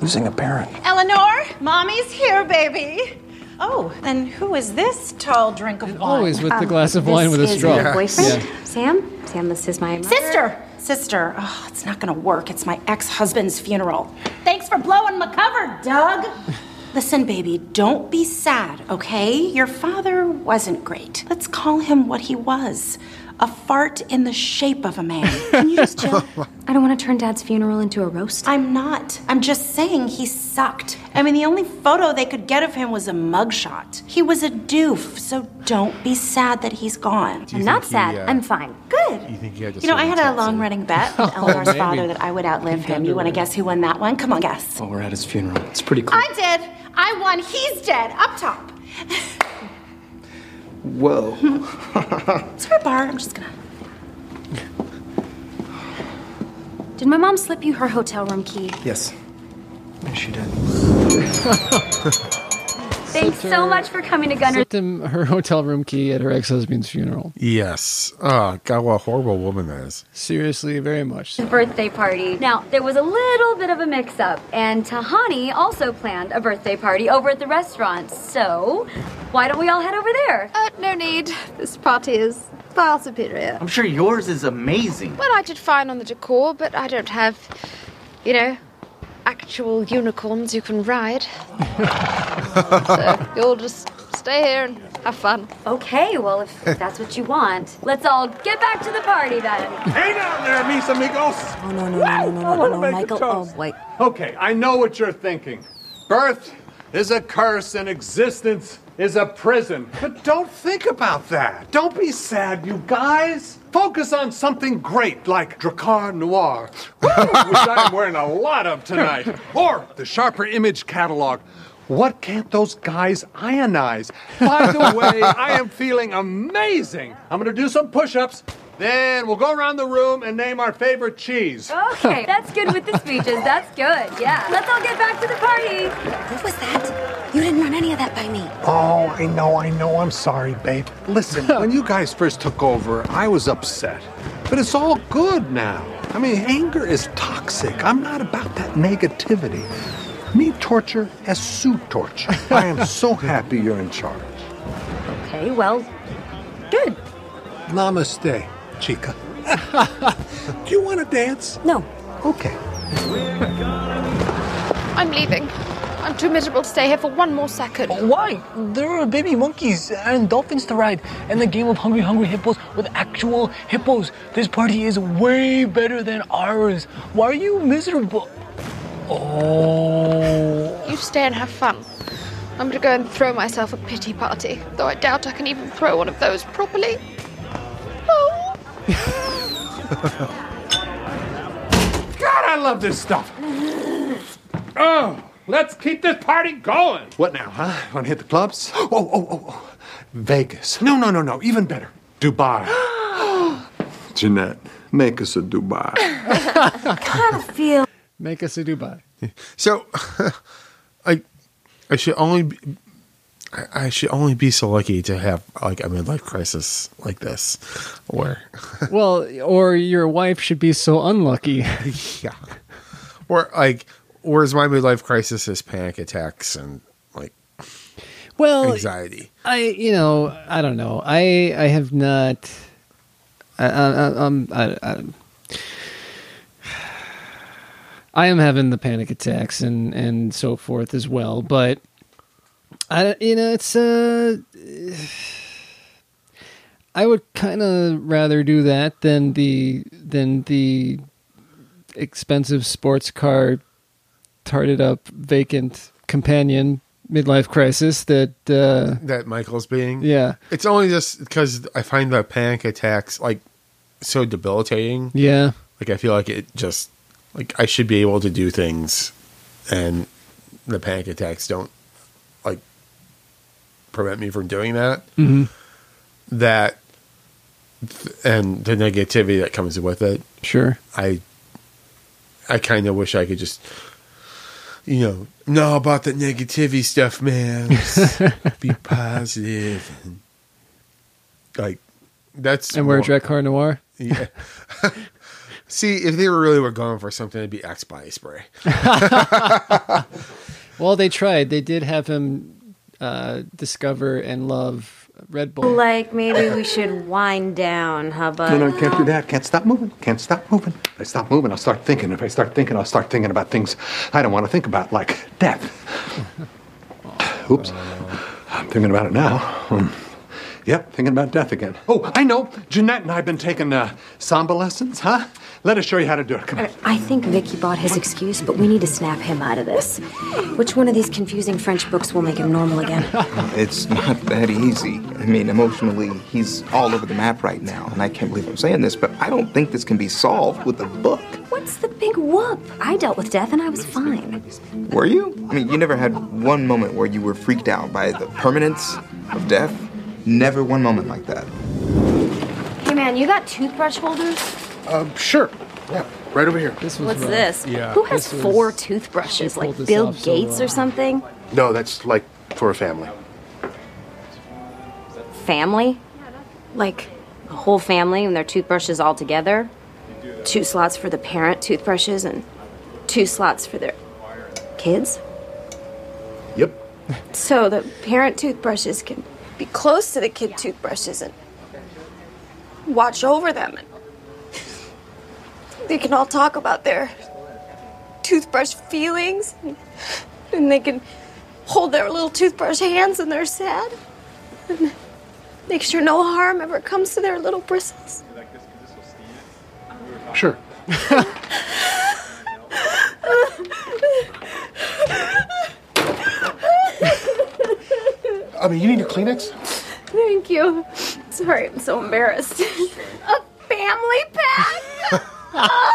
Losing a parent. Eleanor, mommy's here, baby. Oh, then who is this tall drink of wine? Always with the glass of wine with a Um, This is my boyfriend, Yeah. Sam. Sam, this is my mother. Sister! Sister. Oh, it's not gonna work. It's my ex husband's funeral. Thanks for blowing my cover, Doug. Listen, baby, don't be sad, okay? Your father wasn't great. Let's call him what he was a fart in the shape of a man. Can you just chill? I don't want to turn Dad's funeral into a roast. I'm not. I'm just saying he sucked. I mean, the only photo they could get of him was a mugshot. He was a doof, so don't be sad that he's gone. I'm not sad. uh, I'm fine. Good. You think he had to You know, I had a long running bet with Eleanor's maybe. father that I would outlive him. You want to guess who won that one? Come on, guess. Well, we're at his funeral. It's pretty cool. I did. I won. He's dead. Up top. Whoa. It's for a bar. I'm just gonna. Did my mom slip you her hotel room key? Yes. Yes, she did. Thanks so much for coming to Gunner. Slipped him her hotel room key at her ex-husband's funeral. Yes. Oh, God, what a horrible woman that is. Seriously, very much. so. birthday party. Now, there was a little bit of a mix up, and Tahani also planned a birthday party over at the restaurant. So, why don't we all head over there? Uh, no need. This party is far superior. I'm sure yours is amazing. Well, I did fine on the decor, but I don't have, you know, actual unicorns you can ride. so you'll just stay here and have fun. Okay, well, if that's what you want, let's all get back to the party then. Hang on there, mis amigos. Oh, no, no, no, no, no, no, no, no, Michael. Oh, wait. Okay, I know what you're thinking. Birth is a curse and existence is a prison. But don't think about that. Don't be sad, you guys. Focus on something great like Drakkar Noir, which I'm wearing a lot of tonight, or the Sharper Image catalog. What can't those guys ionize? By the way, I am feeling amazing. I'm gonna do some push ups, then we'll go around the room and name our favorite cheese. Okay, that's good with the speeches. That's good. Yeah. Let's all get back to the party. What was that? You didn't run any of that by me. Oh, I know, I know. I'm sorry, babe. Listen, when you guys first took over, I was upset. But it's all good now. I mean, anger is toxic. I'm not about that negativity. Me torture as Sue torture. I am so happy you're in charge. Okay, well, good. Namaste, chica. Do you want to dance? No. Okay. I'm leaving. I'm too miserable to stay here for one more second. Why? There are baby monkeys and dolphins to ride, and the game of Hungry Hungry Hippos with actual hippos. This party is way better than ours. Why are you miserable? Oh. You stay and have fun. I'm gonna go and throw myself a pity party, though I doubt I can even throw one of those properly. Oh. God, I love this stuff. Oh, let's keep this party going. What now, huh? Want to hit the clubs? Oh, oh, oh, oh. Vegas. No, no, no, no. Even better. Dubai. Jeanette, make us a Dubai. kind of feel. Make us a Dubai. So, I, I should only, be, I, I should only be so lucky to have like a midlife crisis like this, where, well, or your wife should be so unlucky. yeah, or like, whereas my midlife crisis is panic attacks and like, Well, anxiety. I, you know, I don't know. I, I have not. I, I, I, um, I, I, I am having the panic attacks and and so forth as well, but I, you know, it's uh, I would kind of rather do that than the than the expensive sports car, tarted up, vacant companion midlife crisis that uh, that Michael's being. Yeah. It's only just because I find the panic attacks like so debilitating. Yeah. Like I feel like it just like I should be able to do things and the panic attacks don't prevent me from doing that. Mhm. That and the negativity that comes with it. Sure. I I kind of wish I could just you know, know about the negativity stuff, man. Be positive and like that's and wear more- Drakkar Noir. Yeah. See, if they really were going for something, it'd be Axe body spray. Well, they tried. They did have him uh, discover and love Red Bull. Like maybe we should wind down, huh, bud? No, no, can't do that. Can't stop moving. Can't stop moving. If I stop moving, I'll start thinking. If I start thinking, I'll start thinking about things I don't want to think about, like death. Oops. I'm thinking about it now. Um, yep, thinking about death again. Oh, I know. Jeanette and I have been taking uh, samba lessons, huh? Let us show you how to do it. Come on. I think Vicky bought his excuse, but we need to snap him out of this. Which one of these confusing French books will make him normal again? It's not that easy. I mean, emotionally, he's all over the map right now, and I can't believe I'm saying this, but I don't think this can be solved with a book. What's the big whoop? I dealt with death and I was fine. Were you? I mean, you never had one moment where you were freaked out by the permanence of death? Never one moment like that. Hey man, you got toothbrush holders? Um, sure. Yeah, right over here. This was What's this? Yeah. Who has this was- four toothbrushes? Like Bill off so Gates or something? No, that's like for a family. Family? Like a whole family and their toothbrushes all together? Two slots for the parent toothbrushes and two slots for their kids? Yep. So the parent toothbrushes can be close to the kid toothbrushes and watch over them. And they can all talk about their toothbrush feelings. And they can hold their little toothbrush hands when they're sad. And make sure no harm ever comes to their little bristles. Sure. I mean, you need a Kleenex? Thank you. Sorry, I'm so embarrassed. A family pack?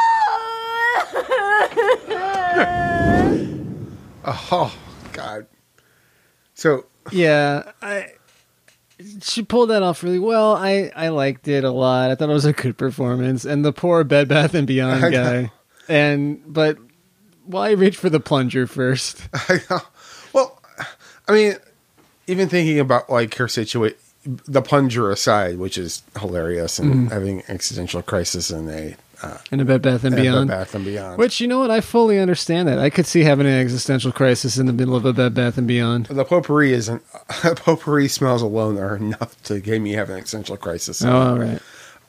Oh God. So yeah, I she pulled that off really well. I I liked it a lot. I thought it was a good performance, and the poor Bed Bath and I Beyond know. guy. And but why reach for the plunger first? I know. Well, I mean, even thinking about like her situation, the plunger aside, which is hilarious, and Mhm. having existential crisis in a uh, In a Bed Bath and Bed Beyond. Bath and Beyond. Which you know what? I fully understand that. I could see having an existential crisis in the middle of a Bed Bath and Beyond. The potpourri isn't. potpourri smells alone are enough to get me have an existential crisis. Oh, all right.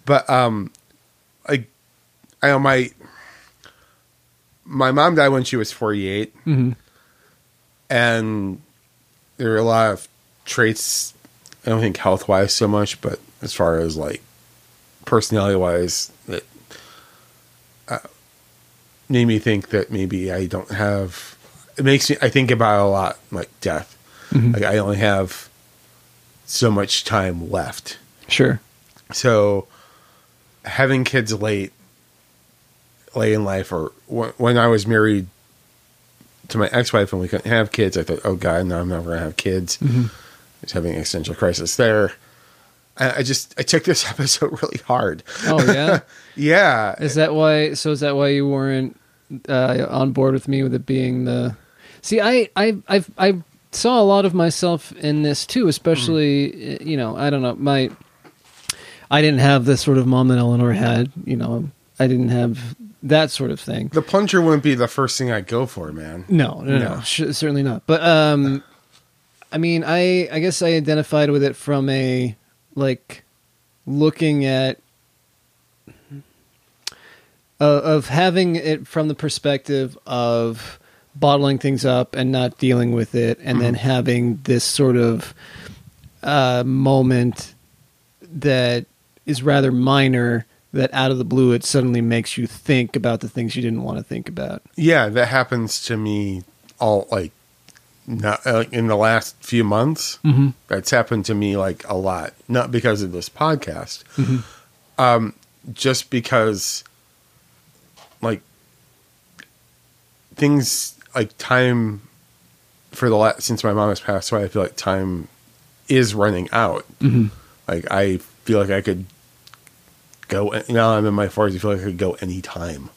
But um, I, I know my my mom died when she was forty eight, Mhm. and there are a lot of traits. I don't think health wise so much, but as far as like personality wise, that uh, made me think that maybe I don't have. It makes me. I think about a lot like death. Mhm. Like I only have so much time left. Sure. So having kids late, late in life, or when I was married to my ex-wife and we couldn't have kids, I thought, oh God, no, I'm never gonna have kids. Mhm. I was having an existential crisis there. I, I just I took this episode really hard. Oh yeah, yeah. Is that why? So is that why you weren't uh, on board with me with it being the? See, I I I I saw a lot of myself in this too, especially you know I don't know my. I didn't have the sort of mom that Eleanor had. You know, I didn't have that sort of thing. The plunger wouldn't be the first thing I'd go for, man. No, no, no, sh- certainly not. But um, I mean, I I guess I identified with it from a like looking at uh, of having it from the perspective of bottling things up and not dealing with it, and then having this sort of uh, moment that is rather minor. That out of the blue, it suddenly makes you think about the things you didn't want to think about. Yeah, that happens to me all like not uh, in the last few months. Mhm. That's happened to me like a lot, not because of this podcast, Mhm. um, just because like things like time for the last since my mom has passed away, I feel like time is running out. Mhm. Like I feel like I could go now. I'm in my forties. I feel like I could go anytime.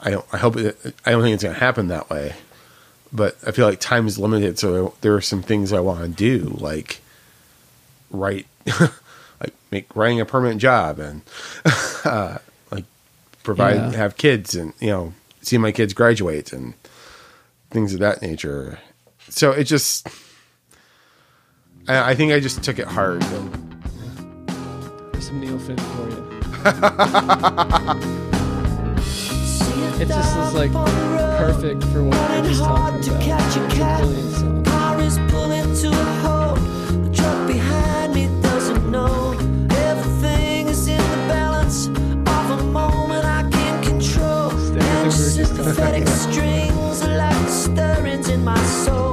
I don't. I hope. It, I don't think it's going to happen that way. But I feel like time is limited, so there are some things I want to do, like write, like make writing a permanent job, and uh, like provide Yeah. have kids, and you know see my kids graduate, and things of that nature. So it just I, I think I just took it hard. There's some Neil Finn for you. it just is like perfect for what we're just talking about. It's a brilliant song. Car is pulling to a halt. The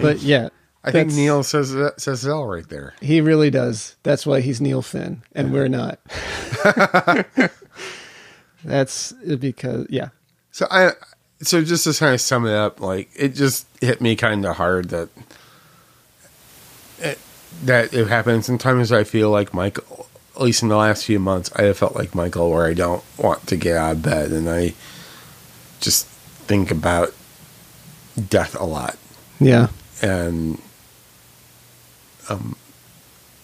But yeah, I think Neil says that, says it all right there. He really does. That's why he's Neil Finn, and we're not. That's because yeah. So I so just to kind of sum it up, like it just hit me kind of hard that it, that it happens. Sometimes I feel like Michael, at least in the last few months, I have felt like Michael, where I don't want to get out of bed, and I just think about death a lot. Yeah. And um,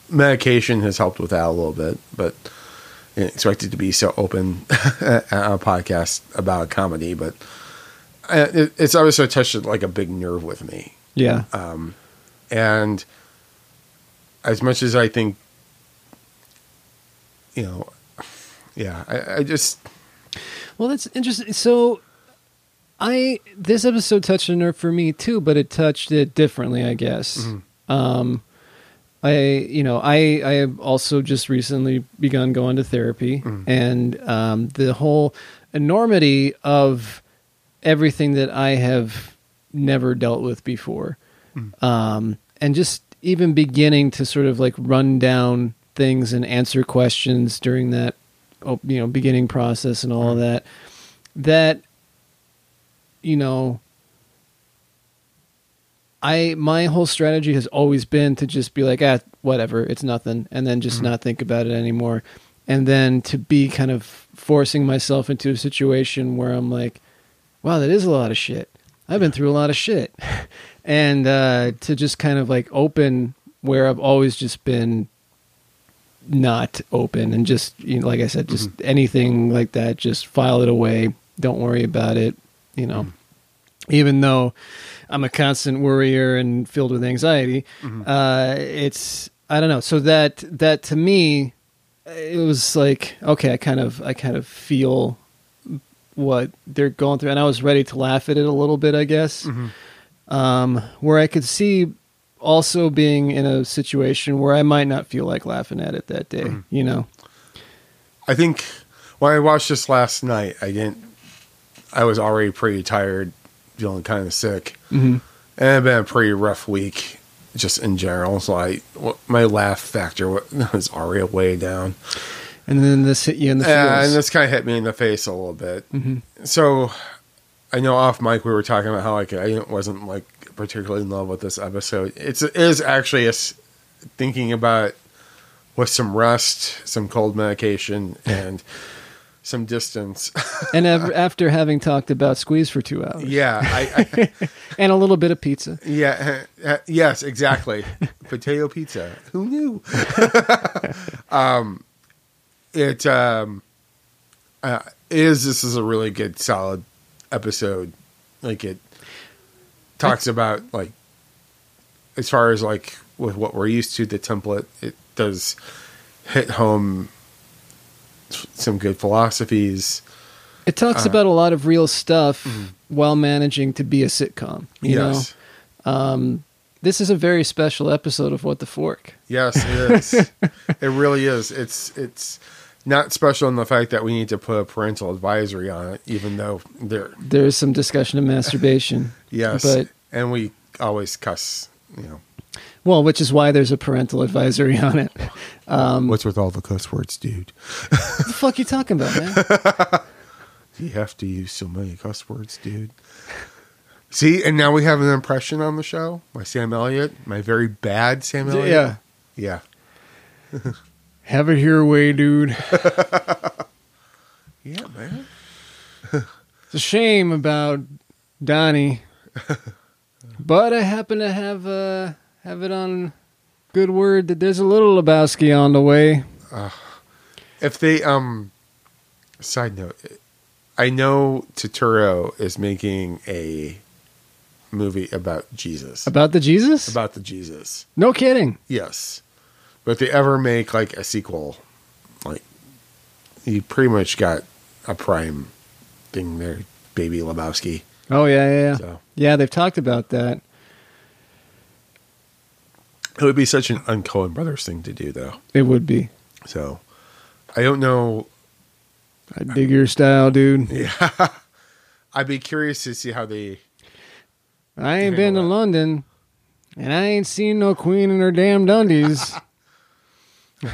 medication has helped with that a little bit, but I didn't expect it to be so open on a podcast about comedy. But uh, it, it's obviously touched like a big nerve with me. Yeah. Um, and as much as I think, you know, yeah, I, I just Well, that's interesting. So, I this episode touched a nerve for me too, but it touched it differently, I guess. Mhm. Um, I you know I I have also just recently begun going to therapy, and um, the whole enormity of everything that I have never dealt with before, um, and just even beginning to sort of like run down things and answer questions during that oh, you know beginning process and all of that that you know I my whole strategy has always been to just be like ah whatever it's nothing and then just not think about it anymore. And then to be kind of forcing myself into a situation where I'm like wow that is a lot of shit. I've been through a lot of shit. And uh to just kind of like open where I've always just been not open and just you know, like I said, just anything like that, just file it away. Don't worry about it. You know, even though I'm a constant worrier and filled with anxiety, uh, it's I don't know. So that that to me, it was like okay, I kind of I kind of feel what they're going through, and I was ready to laugh at it a little bit, I guess. Um, where I could see also being in a situation where I might not feel like laughing at it that day, you know. I think when I watched this last night, I didn't. I was already pretty tired, feeling kind of sick, Mhm. and it had been a pretty rough week, just in general. So I, my laugh factor was already way down, And then this hit you in the Yeah, feels. and this kind of hit me in the face a little bit. Mhm. So I know off mic we were talking about how like I wasn't like particularly in love with this episode. It's it is actually a thinking about it with some rest, some cold medication, and some distance. and after having talked about squeeze for two hours, yeah, I, I and a little bit of pizza. Yeah. uh, yes, exactly. Potato pizza. Who knew? um, it um, uh, is. This is a really good, solid episode. Like it talks about like as far as like with what we're used to, the template. It does hit home some good philosophies. It talks Uh, about a lot of real stuff while managing to be a sitcom. You Yes. know, um, this is a very special episode of What the Fork. Yes, it is. it really is. It's it's not special in the fact that we need to put a parental advisory on it, even though there. There is some discussion of masturbation. Yes, but and we always cuss. You know, well, which is why there's a parental advisory on it. Um, what's with all the cuss words, dude? what the fuck you talking about, man? You have to use so many cuss words, dude. See, and now we have an impression on the show. My Sam Elliott, my very bad Sam Elliott. Yeah. yeah. Have it your way, dude. Yeah, man. It's a shame about Donnie, but I happen to have uh, have it on good word that there's a little Lebowski on the way. If they um side note, I know Turturro is making a movie about Jesus. About the Jesus? About the Jesus. No kidding. Yes. But if they ever make like a sequel, like you pretty much got a prime thing there, baby Lebowski. Oh yeah, yeah, yeah. So. Yeah, they've talked about that. It would be such an un-Coen brothers thing to do though. It would be. So I don't know I dig your style, dude. Yeah. I'd be curious to see how they I ain't been to London, and I ain't seen no queen in her damn dundies.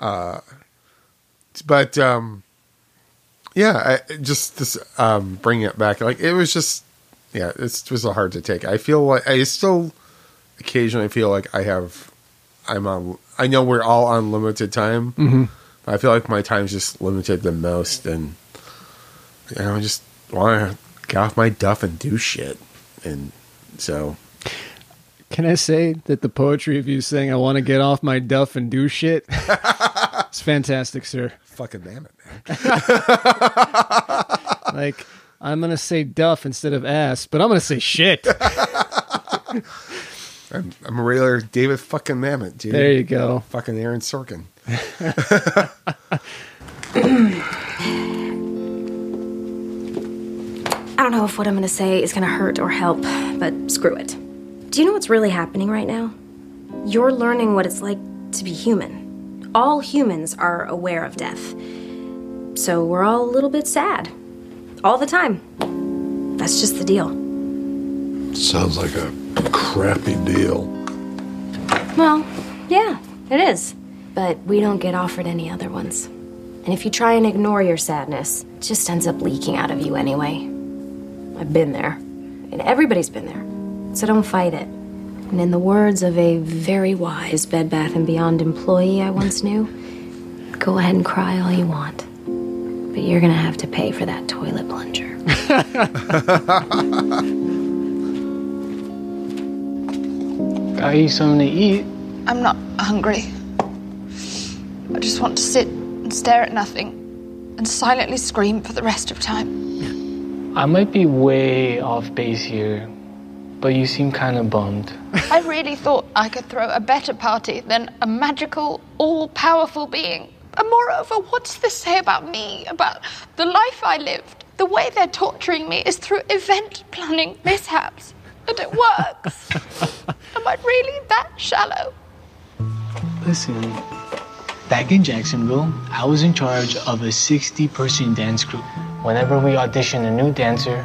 uh but um yeah I, just this um bringing it back like it was just yeah it's was hard to take i feel like i still occasionally feel like i have i'm on i know we're all on limited time Mhm. but i feel like my time's just limited the most and you know, i just want to get off my duff and do shit and so Can I say that the poetry of you saying I want to get off my duff and do shit? it's fantastic, sir. fucking damn it man! like I'm gonna say duff instead of ass, but I'm gonna say shit. I'm, I'm a regular David fucking Mamet, dude. There you go. Fucking Aaron Sorkin. I don't know if what I'm gonna say is gonna hurt or help, but screw it. Do you know what's really happening right now? You're learning what it's like to be human. All humans are aware of death. So we're all a little bit sad. All the time. That's just the deal. Sounds like a crappy deal. Well, yeah, it is. But we don't get offered any other ones. And if you try and ignore your sadness, it just ends up leaking out of you anyway. I've been there. And everybody's been there. So don't fight it. And in the words of a very wise Bed Bath & Beyond employee I once knew, go ahead and cry all you want. But you're gonna have to pay for that toilet plunger. Got you something to eat. I'm not hungry. I just want to sit and stare at nothing and silently scream for the rest of time. I might be way off base here, but you seem kind of bummed. I really thought I could throw a better party than a magical, all powerful being. And moreover, what's this say about me, about the life I lived? The way they're torturing me is through event planning mishaps. And it works. Am I really that shallow? Listen, back in Jacksonville, I was in charge of a 60 person dance group. Whenever we auditioned a new dancer,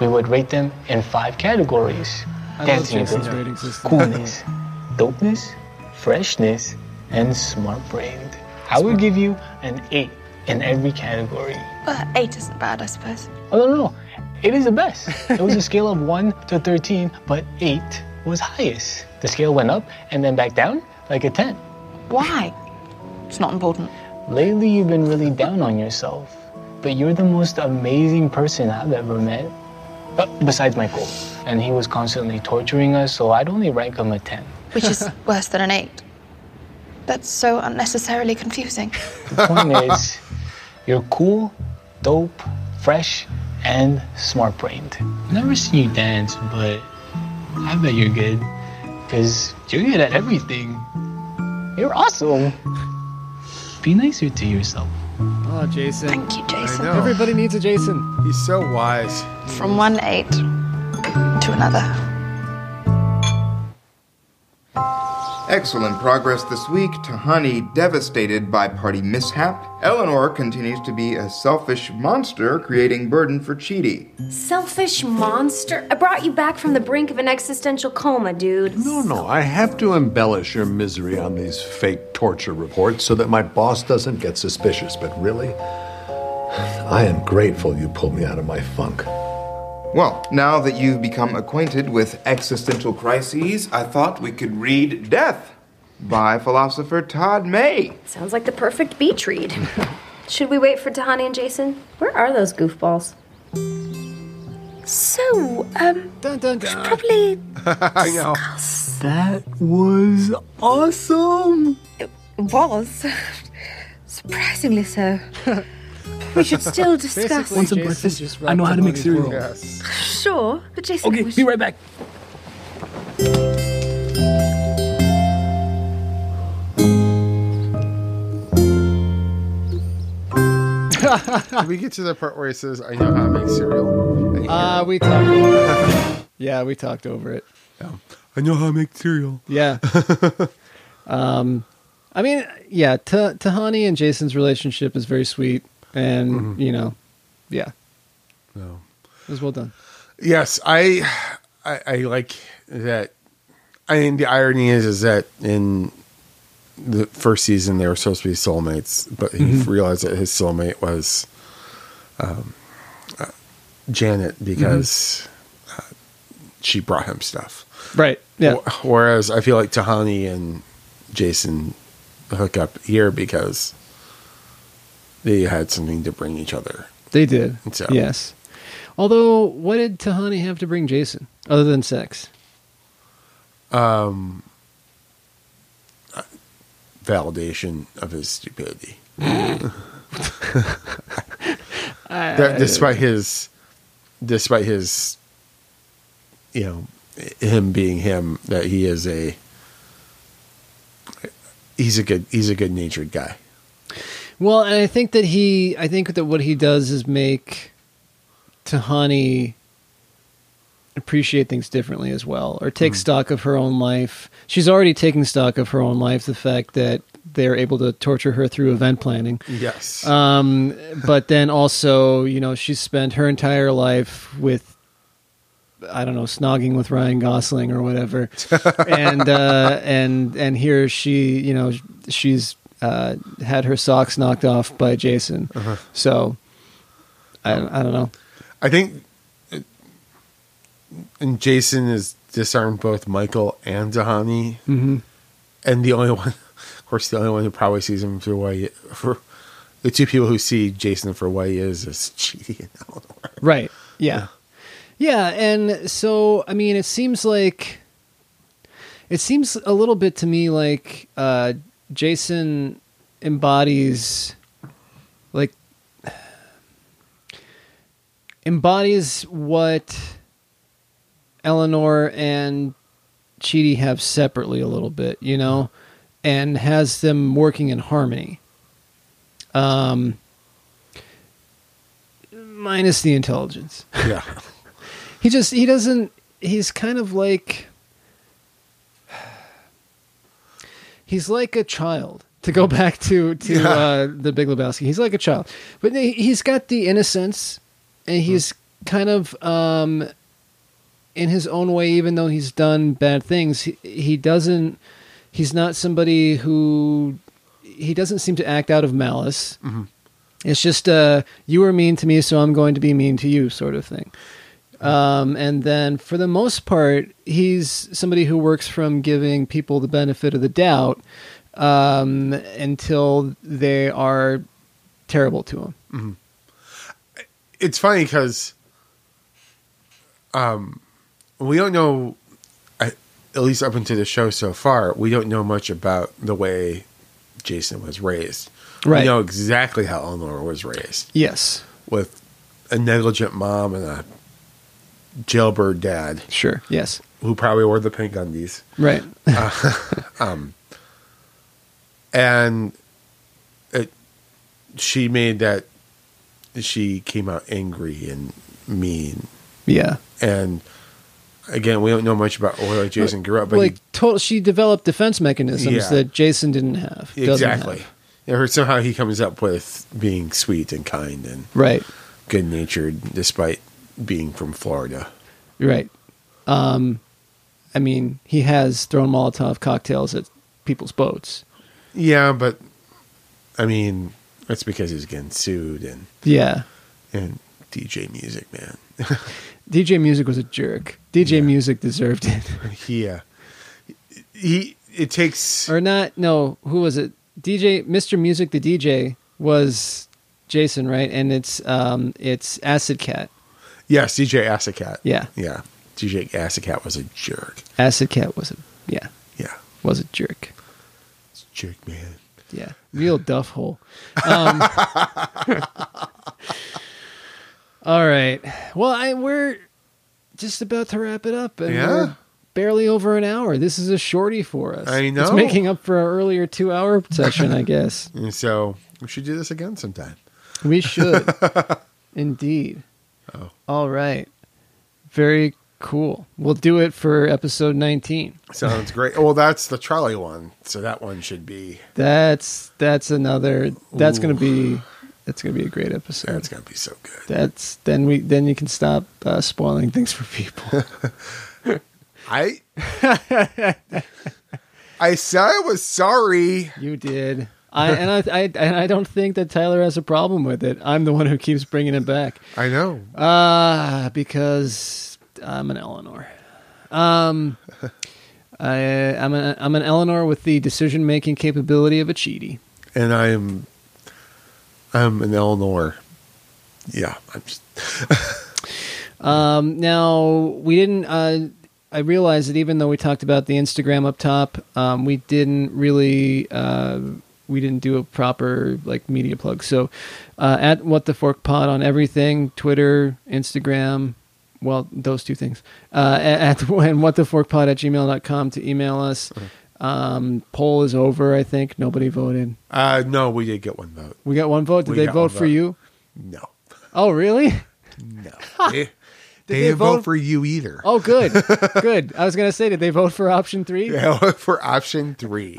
we would rate them in five categories I dancing ability, coolness, dopeness, freshness, and smart brained. I would give you an eight in every category. Uh, eight isn't bad, I suppose. Oh, no, no, no. It is the best. It was a scale of 1 to 13, but 8 was highest. The scale went up and then back down like a 10. Why? It's not important. Lately, you've been really down on yourself, but you're the most amazing person I've ever met. Uh, besides Michael. And he was constantly torturing us, so I'd only rank him a 10. Which is worse than an eight. That's so unnecessarily confusing. The point is, you're cool, dope, fresh, and smart brained. Never seen you dance, but I bet you're good. Because you're good at everything. You're awesome. Be nicer to yourself. Oh, Jason. Thank you, Jason. know. Everybody needs a Jason. He's so wise. From one eight to another. Excellent progress this week. Tahani devastated by party mishap. Eleanor continues to be a selfish monster, creating burden for Chidi. Selfish monster. I brought you back from the brink of an existential coma, dude. No, no, I have to embellish your misery on these fake torture reports so that my boss doesn't get suspicious. But really, I am grateful you pulled me out of my funk. Well, now that you've become acquainted with existential crises, I thought we could read Death by philosopher Todd May. Sounds like the perfect beach read. Should we wait for Tahani and Jason? Where are those goofballs? So, um, dun, dun, we should probably I know. That was awesome. It was. Surprisingly so. We should still discuss. Want some breakfast? I know how to make cereal. Sure, but Jason. Okay, we be right back. Did we get to the part where he says, "I know how to make cereal"? And Uh, we talked. Over it. yeah, we talked over it. Yeah. I know how to make cereal. Yeah. um, I mean, yeah, Ta Tahani and Jason's relationship is very sweet, and Mhm. you know, yeah, No. it was well done. Yes, I, I, I like that. I mean, the irony is, is that in the first season they were supposed to be soulmates, but he Mhm. realized that his soulmate was um, uh, Janet because uh, she brought him stuff. Right. Yeah. Wh- Whereas I feel like Tahani and Jason hook up here because they had something to bring each other. They did. So- Yes. Although, what did Tahani have to bring Jason other than sex? um, uh, validation of his stupidity. That despite his, despite his, you know, him being him, that he is a, he's a good, he's a good natured guy. Well, and I think that he, I think that what he does is make Tahani appreciate things differently as well, or take stock of her own life. She's already taking stock of her own life. The fact that they're able to torture her through event planning. Yes. Um, but then also, you know, she's spent her entire life with. I don't know, snogging with Ryan Gosling or whatever, and uh, and and here she, you know, she's uh, had her socks knocked off by Jason. Uh-huh. So, I I don't know. I think, uh, and Jason has disarmed both Michael and Tahani, Mhm. and the only one, of course, the only one who probably sees him for what he, for the two people who see Jason for what he is is Chidi and Eleanor. Right. Yeah. Yeah, and so I mean, it seems like it seems a little bit to me like uh, Jason embodies like embodies what Eleanor and Chidi have separately a little bit, you know, and has them working in harmony. Um, minus the intelligence. Yeah. he just he doesn't he's kind of like he's like a child to go back to to Yeah. uh, the Big Lebowski. He's like a child, but he- he's got the innocence, and he's kind of um, in his own way. Even though he's done bad things, he, he doesn't. He's not somebody who he doesn't seem to act out of malice. Mhm. It's just uh, you were mean to me, so I'm going to be mean to you, sort of thing. Um, and then for the most part, he's somebody who works from giving people the benefit of the doubt um, until they are terrible to him. Mhm. It's funny because um, we don't know, at least up into the show so far, we don't know much about the way Jason was raised. Right. We know exactly how Eleanor was raised. Yes. With a negligent mom and a jailbird dad. Sure. Yes. Who probably wore the pink undies. Right. Uh, um, and it, she made that she came out angry and mean. Yeah. And again, we don't know much about where Jason grew up, but like total, she developed defense mechanisms Yeah. that Jason didn't have. exactly. have. Yeah, or somehow he comes up with being sweet and kind and Right. good natured, despite being from Florida. Right. Um, I mean, he has thrown Molotov cocktails at people's boats. Yeah, but I mean, that's because he's getting sued and Yeah. and DJ Music Man. DJ Music was a jerk. DJ Music deserved it. yeah. He it takes or not no, who was it? DJ Mr. Music the DJ was Jason, right? And it's um, it's Acid Cat. DJ Acid Cat. Yeah. Yeah. DJ Acid Cat was a jerk. Acid Cat was a yeah Yeah. was a jerk. It's a jerk, man. Yeah, real duff hole. Um, all right. Well, I, we're just about to wrap it up, and Yeah. barely over an hour. This is a shorty for us. I know. It's making up for our earlier two-hour session, I guess. And so we should do this again sometime. We should, indeed. Oh. All right. Very cool. We'll do it for episode nineteen. Sounds great. Well, that's the trolley one, so that one should be. That's that's another. That's going to be. That's going to be a great episode. That's going to be so good. That's then we then you can stop uh, spoiling things for people. I I said I was sorry. You did. I and I, I and I don't think that Tyler has a problem with it. I'm the one who keeps bringing it back. I know. Uh because I'm an Eleanor. Um, I I'm an I'm an Eleanor with the decision making capability of a Chidi. And I'm I'm an Eleanor. Yeah, I'm just Um, now we didn't. Uh, I realized that even though we talked about the Instagram up top, um, we didn't really. Uh, we didn't do a proper like media plug. So, uh, at what the fork pod on everything, Twitter, Instagram, well, those two things. Uh, at and what the fork pod at gmail.com to email us. Um, poll is over. I think nobody voted. uh no, we did get one vote. We got one vote. Did We they vote for vote. you? No. Oh, really? No. they, they they didn't vote, vote- for you either. Oh, good, good. I was gonna say, did they vote for option three? Yeah, for option 3.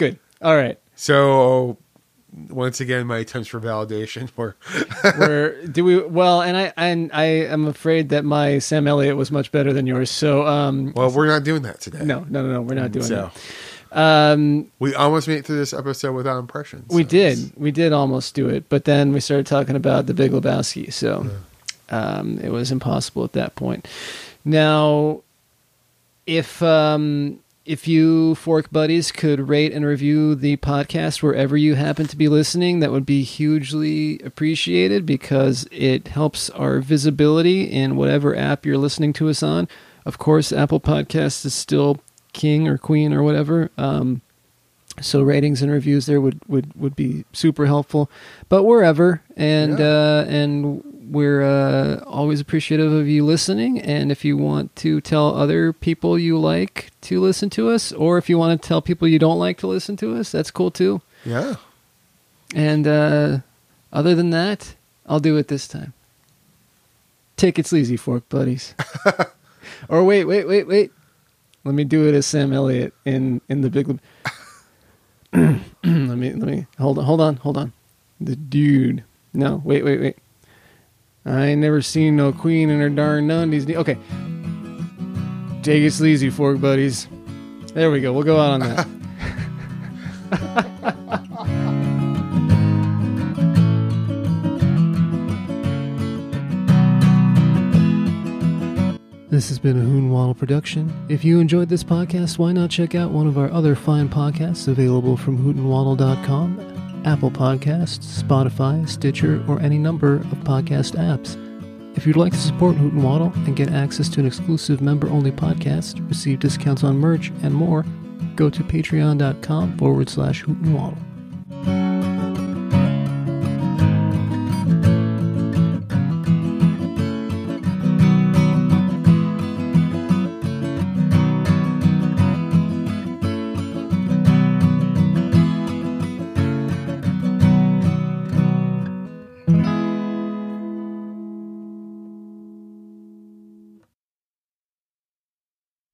Good. All right. So once again my attempts for validation were Where do we? Well, and I and I am afraid that my Sam Elliott was much better than yours. So, um, Well, we're not doing that today. no, no, no, no, we're not doing So that. Um, we almost made it through this episode without impressions. we did, we did almost do it, but then we started talking about the Big Lebowski, so um, it was impossible at that point. Now, if um, if you fork buddies could rate and review the podcast wherever you happen to be listening, that would be hugely appreciated because it helps our visibility in whatever app you're listening to us on. Of course, Apple Podcasts is still king or queen or whatever. Um, so ratings and reviews there would, would, would be super helpful. But wherever, and uh, and we're uh, always appreciative of you listening. And if you want to tell other people you like to listen to us, or if you want to tell people you don't like to listen to us, that's cool too. Yeah. And uh, other than that, I'll do it this time. Take it sleazy, fork buddies. or wait, wait, wait, wait. Let me do it as Sam Elliott in in the Big. Leb- let me let me hold on, hold on, hold on. The dude. No, wait, wait, wait. I ain't never seen no queen in her darn undies. Okay. Take it sleazy, fork buddies. There we go. We'll go out on that. This has been a Hoot and Waddle production. If you enjoyed this podcast, why not check out one of our other fine podcasts available from hootandwaddle.com, Apple Podcasts, Spotify, Stitcher, or any number of podcast apps. If you'd like to support Hoot and Waddle and get access to an exclusive member-only podcast, receive discounts on merch, and more, go to patreon.com forward slash Hoot and Waddle.